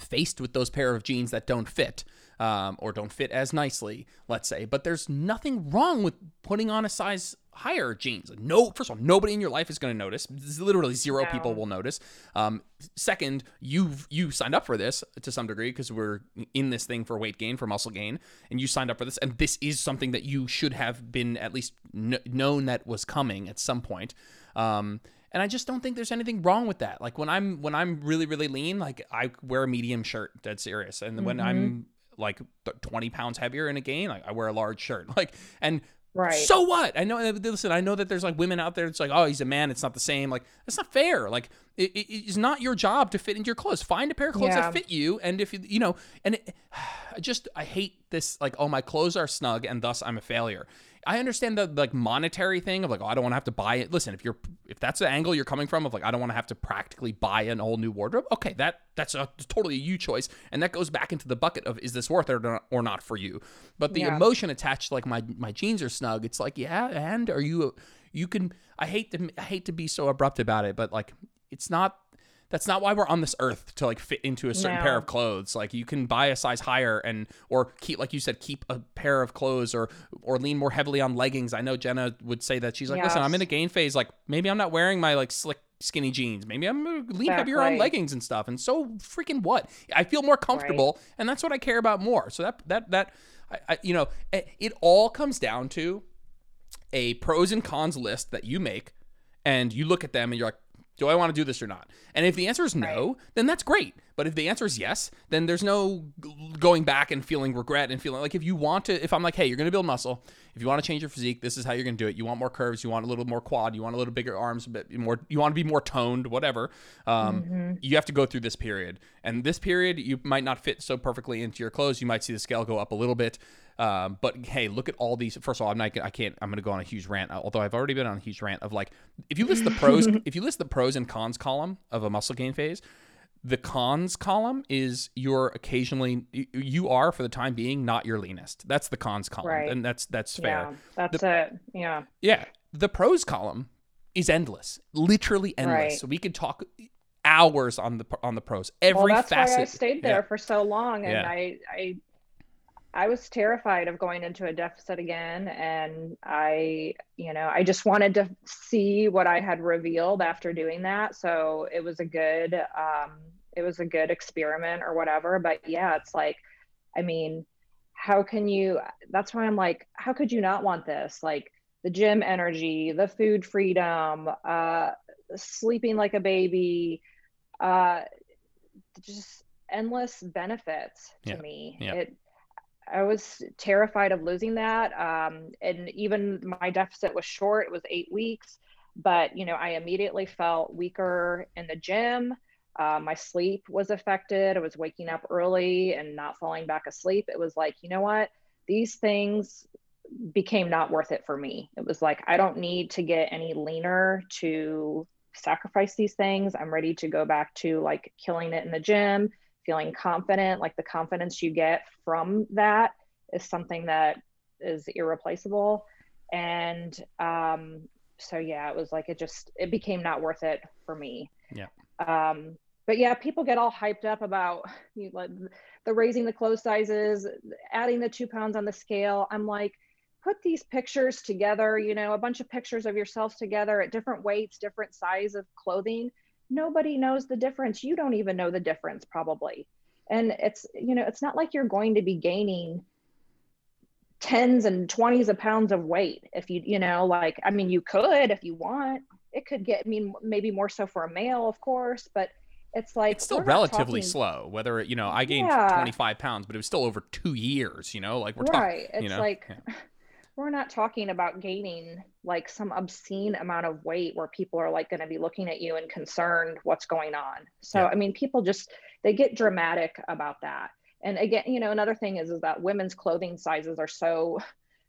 S1: faced with those pair of jeans that don't fit um, or don't fit as nicely, let's say. But there's nothing wrong with putting on a size higher jeans. No, first of all, nobody in your life is going to notice. Literally zero no. people will notice. Um, second, you've you signed up for this to some degree because we're in this thing for weight gain, for muscle gain, and you signed up for this, and this is something that you should have been at least kn- known that was coming at some point. Um, and I just don't think there's anything wrong with that. Like when I'm when I'm really really lean, like I wear a medium shirt, dead serious, and mm-hmm. when I'm like 20 pounds heavier in a gain, like I wear a large shirt. Like and
S2: Right.
S1: So what? I know. Listen, I know that there's like women out there. It's like, oh, he's a man. It's not the same. Like, that's not fair. Like, it, it's not your job to fit into your clothes. Find a pair of clothes yeah. that fit you. And if you, you know, and it, I just, I hate this. Like, oh, my clothes are snug, and thus I'm a failure. I understand the like monetary thing of like, oh, I don't want to have to buy it. Listen, if you're if that's the angle you're coming from of like, I don't want to have to practically buy an whole new wardrobe. Okay, that that's a totally a you choice, and that goes back into the bucket of is this worth it or not, or not for you. But the yeah. emotion attached like my my jeans are snug. It's like yeah, and are you you can I hate to I hate to be so abrupt about it, but like it's not that's not why we're on this earth to like fit into a certain no. pair of clothes. Like you can buy a size higher and or keep like you said keep a pair of clothes or or lean more heavily on leggings. I know Jenna would say that she's like, yes. "Listen, I'm in a gain phase. Like maybe I'm not wearing my like slick skinny jeans. Maybe I'm gonna lean heavier on leggings and stuff. And so freaking what? I feel more comfortable, right. and that's what I care about more. So that that that I, I, you know, it, it all comes down to a pros and cons list that you make, and you look at them and you're like, do I want to do this or not? And if the answer is no, right. then that's great. But if the answer is yes, then there's no going back and feeling regret and feeling like if you want to, if I'm like, hey, you're going to build muscle, if you want to change your physique, this is how you're going to do it. You want more curves, you want a little more quad, you want a little bigger arms, a bit more, you want to be more toned, whatever. Um, mm-hmm. You have to go through this period, and this period you might not fit so perfectly into your clothes. You might see the scale go up a little bit. Um, but hey, look at all these. First of all, I'm not. I can't. I'm going to go on a huge rant. Although I've already been on a huge rant of like, if you list the pros, if you list the pros and cons column of a muscle gain phase, the cons column is you're occasionally you are for the time being not your leanest. That's the cons column, right. and that's that's fair.
S2: Yeah, that's the, it. Yeah.
S1: Yeah. The pros column is endless, literally endless. Right. So we could talk hours on the on the pros. Every well, that's facet.
S2: why I stayed there yeah. for so long, and yeah. I I I was terrified of going into a deficit again. And I, you know, I just wanted to see what I had revealed after doing that. So it was a good, um, it was a good experiment or whatever. But yeah, it's like, I mean, how can you, that's why I'm like, how could you not want this? Like the gym energy, the food freedom, uh, sleeping like a baby, uh, just endless benefits to
S1: yeah.
S2: me.
S1: Yeah.
S2: It, I was terrified of losing that. Um, and even my deficit was short, it was eight weeks. But, you know, I immediately felt weaker in the gym. Uh, my sleep was affected. I was waking up early and not falling back asleep. It was like, you know what? These things became not worth it for me. It was like, I don't need to get any leaner to sacrifice these things. I'm ready to go back to like killing it in the gym feeling confident, like the confidence you get from that is something that is irreplaceable. And um, so, yeah, it was like it just it became not worth it for me.
S1: Yeah.
S2: Um, but yeah, people get all hyped up about you know, the raising the clothes sizes, adding the two pounds on the scale. I'm like, put these pictures together, you know, a bunch of pictures of yourselves together at different weights, different size of clothing, nobody knows the difference. You don't even know the difference, probably. And it's, you know, it's not like you're going to be gaining tens and 20s of pounds of weight if you, you know, like, I mean, you could if you want. It could get, I mean, maybe more so for a male, of course, but it's like
S1: it's still relatively talking... slow. Whether you know, I gained yeah. 25 pounds, but it was still over two years. You know, like we're
S2: right.
S1: Talking,
S2: it's
S1: know?
S2: like yeah. We're not talking about gaining like some obscene amount of weight where people are like going to be looking at you and concerned what's going on. So yeah. I mean people just they get dramatic about that. And again, you know, another thing is is that women's clothing sizes are so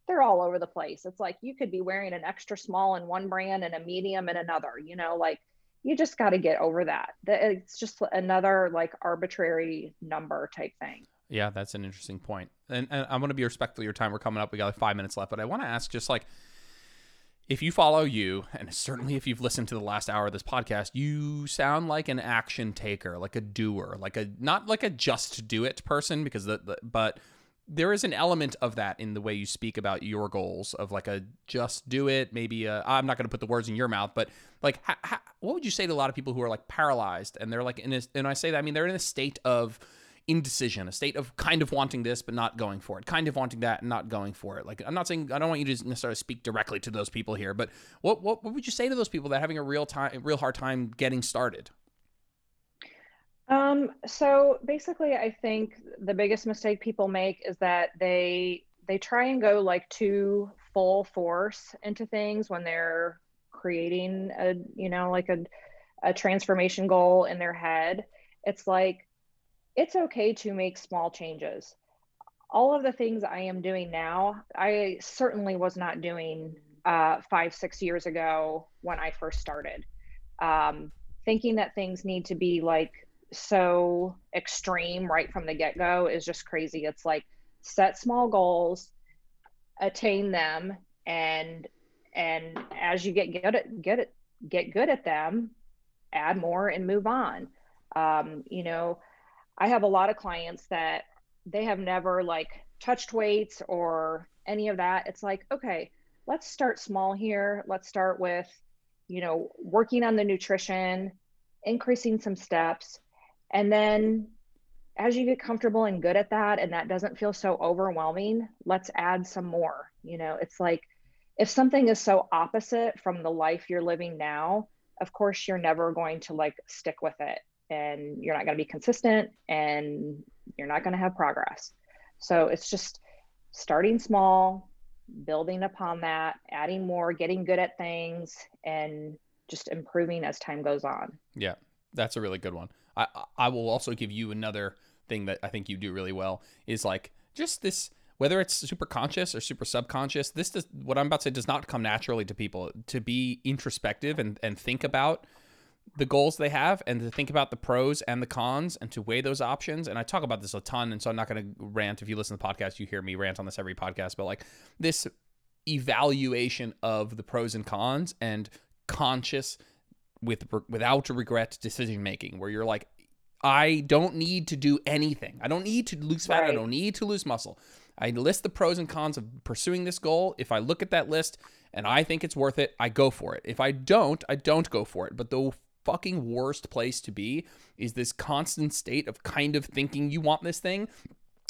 S2: they're all over the place. It's like you could be wearing an extra small in one brand and a medium in another, you know, like you just got to get over that. It's just another like arbitrary number type thing.
S1: Yeah, that's an interesting point. And, and I want to be respectful of your time. We're coming up. We got like five minutes left, but I want to ask just like if you follow you, and certainly if you've listened to the last hour of this podcast, you sound like an action taker, like a doer, like a not like a just do it person, because the, the but there is an element of that in the way you speak about your goals of like a just do it maybe i am not going to put the words in your mouth but like ha, ha, what would you say to a lot of people who are like paralyzed and they're like in a, and i say that i mean they're in a state of indecision, a state of kind of wanting this but not going for it, kind of wanting that and not going for it. Like I'm not saying I don't want you to necessarily speak directly to those people here, but what what, what would you say to those people that are having a real time real hard time getting started?
S2: Um, so basically I think the biggest mistake people make is that they they try and go like too full force into things when they're creating a you know like a a transformation goal in their head. It's like it's okay to make small changes. All of the things I am doing now, I certainly was not doing uh, five, six years ago when I first started. Um, thinking that things need to be like so extreme right from the get go is just crazy. It's like set small goals, attain them, and and as you get good at get it get good at them, add more and move on. Um, you know, I have a lot of clients that they have never like touched weights or any of that. It's like, okay, let's start small here. Let's start with, you know, working on the nutrition, increasing some steps, and then as you get comfortable and good at that and that doesn't feel so overwhelming, let's add some more. You know, it's like if something is so opposite from the life you're living now, of course you're never going to like stick with it and you're not going to be consistent and you're not going to have progress. So it's just starting small, building upon that, adding more, getting good at things, and just improving as time goes on.
S1: Yeah, that's a really good one. I I will also give you another thing that I think you do really well is like just this whether it's super conscious or super subconscious this does what i'm about to say does not come naturally to people to be introspective and, and think about the goals they have and to think about the pros and the cons and to weigh those options. And I talk about this a ton, and so I'm not going to rant. If you listen to the podcast, you hear me rant on this every podcast, but like this evaluation of the pros and cons and conscious with without regret decision making where you're like I don't need to do anything. I don't need to lose fat. Right. I don't need to lose muscle. I list the pros and cons of pursuing this goal. If I look at that list and I think it's worth it, I go for it. If I don't, I don't go for it. But the fucking worst place to be is this constant state of kind of thinking you want this thing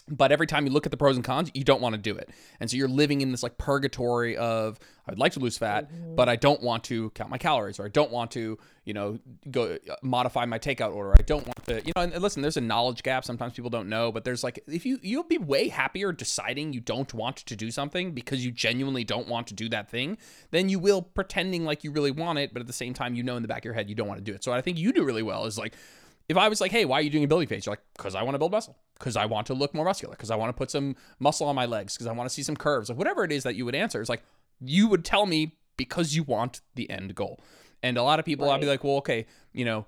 S1: but every time you look at the pros and cons you don't want to do it and so you're living in this like purgatory of i'd like to lose fat mm-hmm. but i don't want to count my calories or i don't want to you know go uh, modify my takeout order i don't want to you know and listen there's a knowledge gap sometimes people don't know but there's like if you you'll be way happier deciding you don't want to do something because you genuinely don't want to do that thing than you will pretending like you really want it but at the same time you know in the back of your head you don't want to do it so i think you do really well is like if I was like, hey, why are you doing a ability phase? You're like, because I want to build muscle, because I want to look more muscular, because I want to put some muscle on my legs, because I want to see some curves, like whatever it is that you would answer. It's like you would tell me because you want the end goal. And a lot of people, right. I'll be like, well, okay, you know,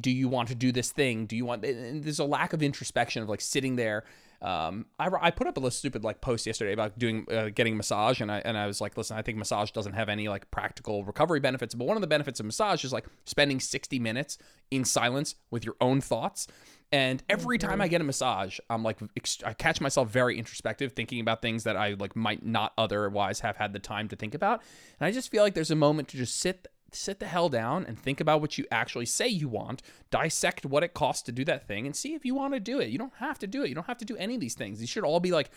S1: do you want to do this thing? Do you want? And there's a lack of introspection of like sitting there um, I, I put up a little stupid like post yesterday about doing uh, getting massage, and I and I was like, listen, I think massage doesn't have any like practical recovery benefits, but one of the benefits of massage is like spending 60 minutes in silence with your own thoughts. And every time I get a massage, I'm like, I catch myself very introspective, thinking about things that I like might not otherwise have had the time to think about. And I just feel like there's a moment to just sit sit the hell down and think about what you actually say you want, dissect what it costs to do that thing, and see if you want to do it. You don't have to do it. You don't have to do any of these things. These should all be like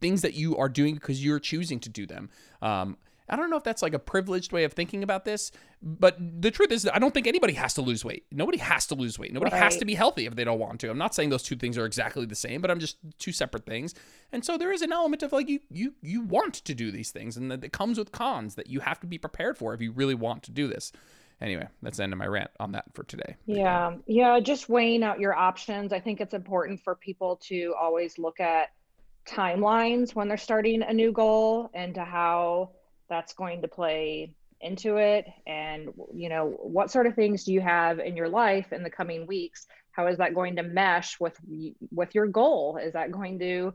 S1: things that you are doing because you're choosing to do them. Um, I don't know if that's like a privileged way of thinking about this, but the truth is, I don't think anybody has to lose weight. Nobody has to lose weight. Nobody right. has to be healthy if they don't want to. I'm not saying those two things are exactly the same, but I'm just two separate things. And so there is an element of like you you you want to do these things, and that it comes with cons that you have to be prepared for if you really want to do this. Anyway, that's the end of my rant on that for today.
S2: Yeah, yeah, just weighing out your options. I think it's important for people to always look at timelines when they're starting a new goal and to how that's going to play into it? And you know what sort of things do you have in your life in the coming weeks? How is that going to mesh with with your goal? Is that going to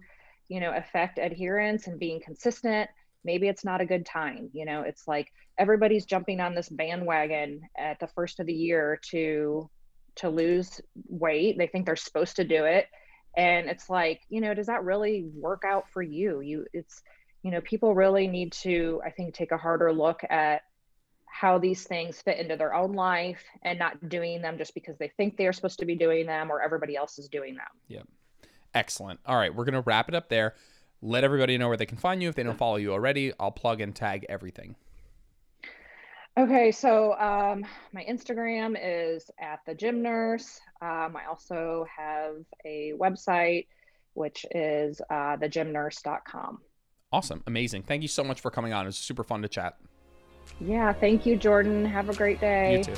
S2: you know affect adherence and being consistent? Maybe it's not a good time you know? It's like everybody's jumping on this bandwagon at the first of the year to to lose weight. They think they're supposed to do it. And it's like you know does that really work out for you? You it's you know, people really need to, I think, take a harder look at how these things fit into their own life and not doing them just because they think they're supposed to be doing them or everybody else is doing them.
S1: Yeah. Excellent. All right. We're going to wrap it up there. Let everybody know where they can find you. If they don't follow you already, I'll plug and tag everything.
S2: Okay, so um, my Instagram is at the gym nurse. Um, I also have a website, which is uh, thegymnurse.com.
S1: Awesome. Amazing. Thank you so much for coming on. It was super fun to chat.
S2: Yeah. Thank you, Jordan. Have a great day.
S1: You too.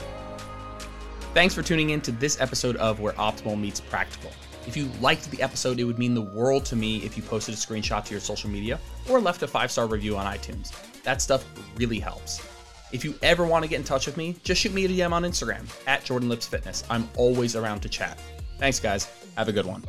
S1: Thanks for tuning in to this episode of Where Optimal Meets Practical. If you liked the episode, it would mean the world to me if you posted a screenshot to your social media or left a five star review on iTunes. That stuff really helps. If you ever want to get in touch with me, just shoot me a DM on Instagram at Jordan Lips Fitness. I'm always around to chat. Thanks, guys. Have a good one.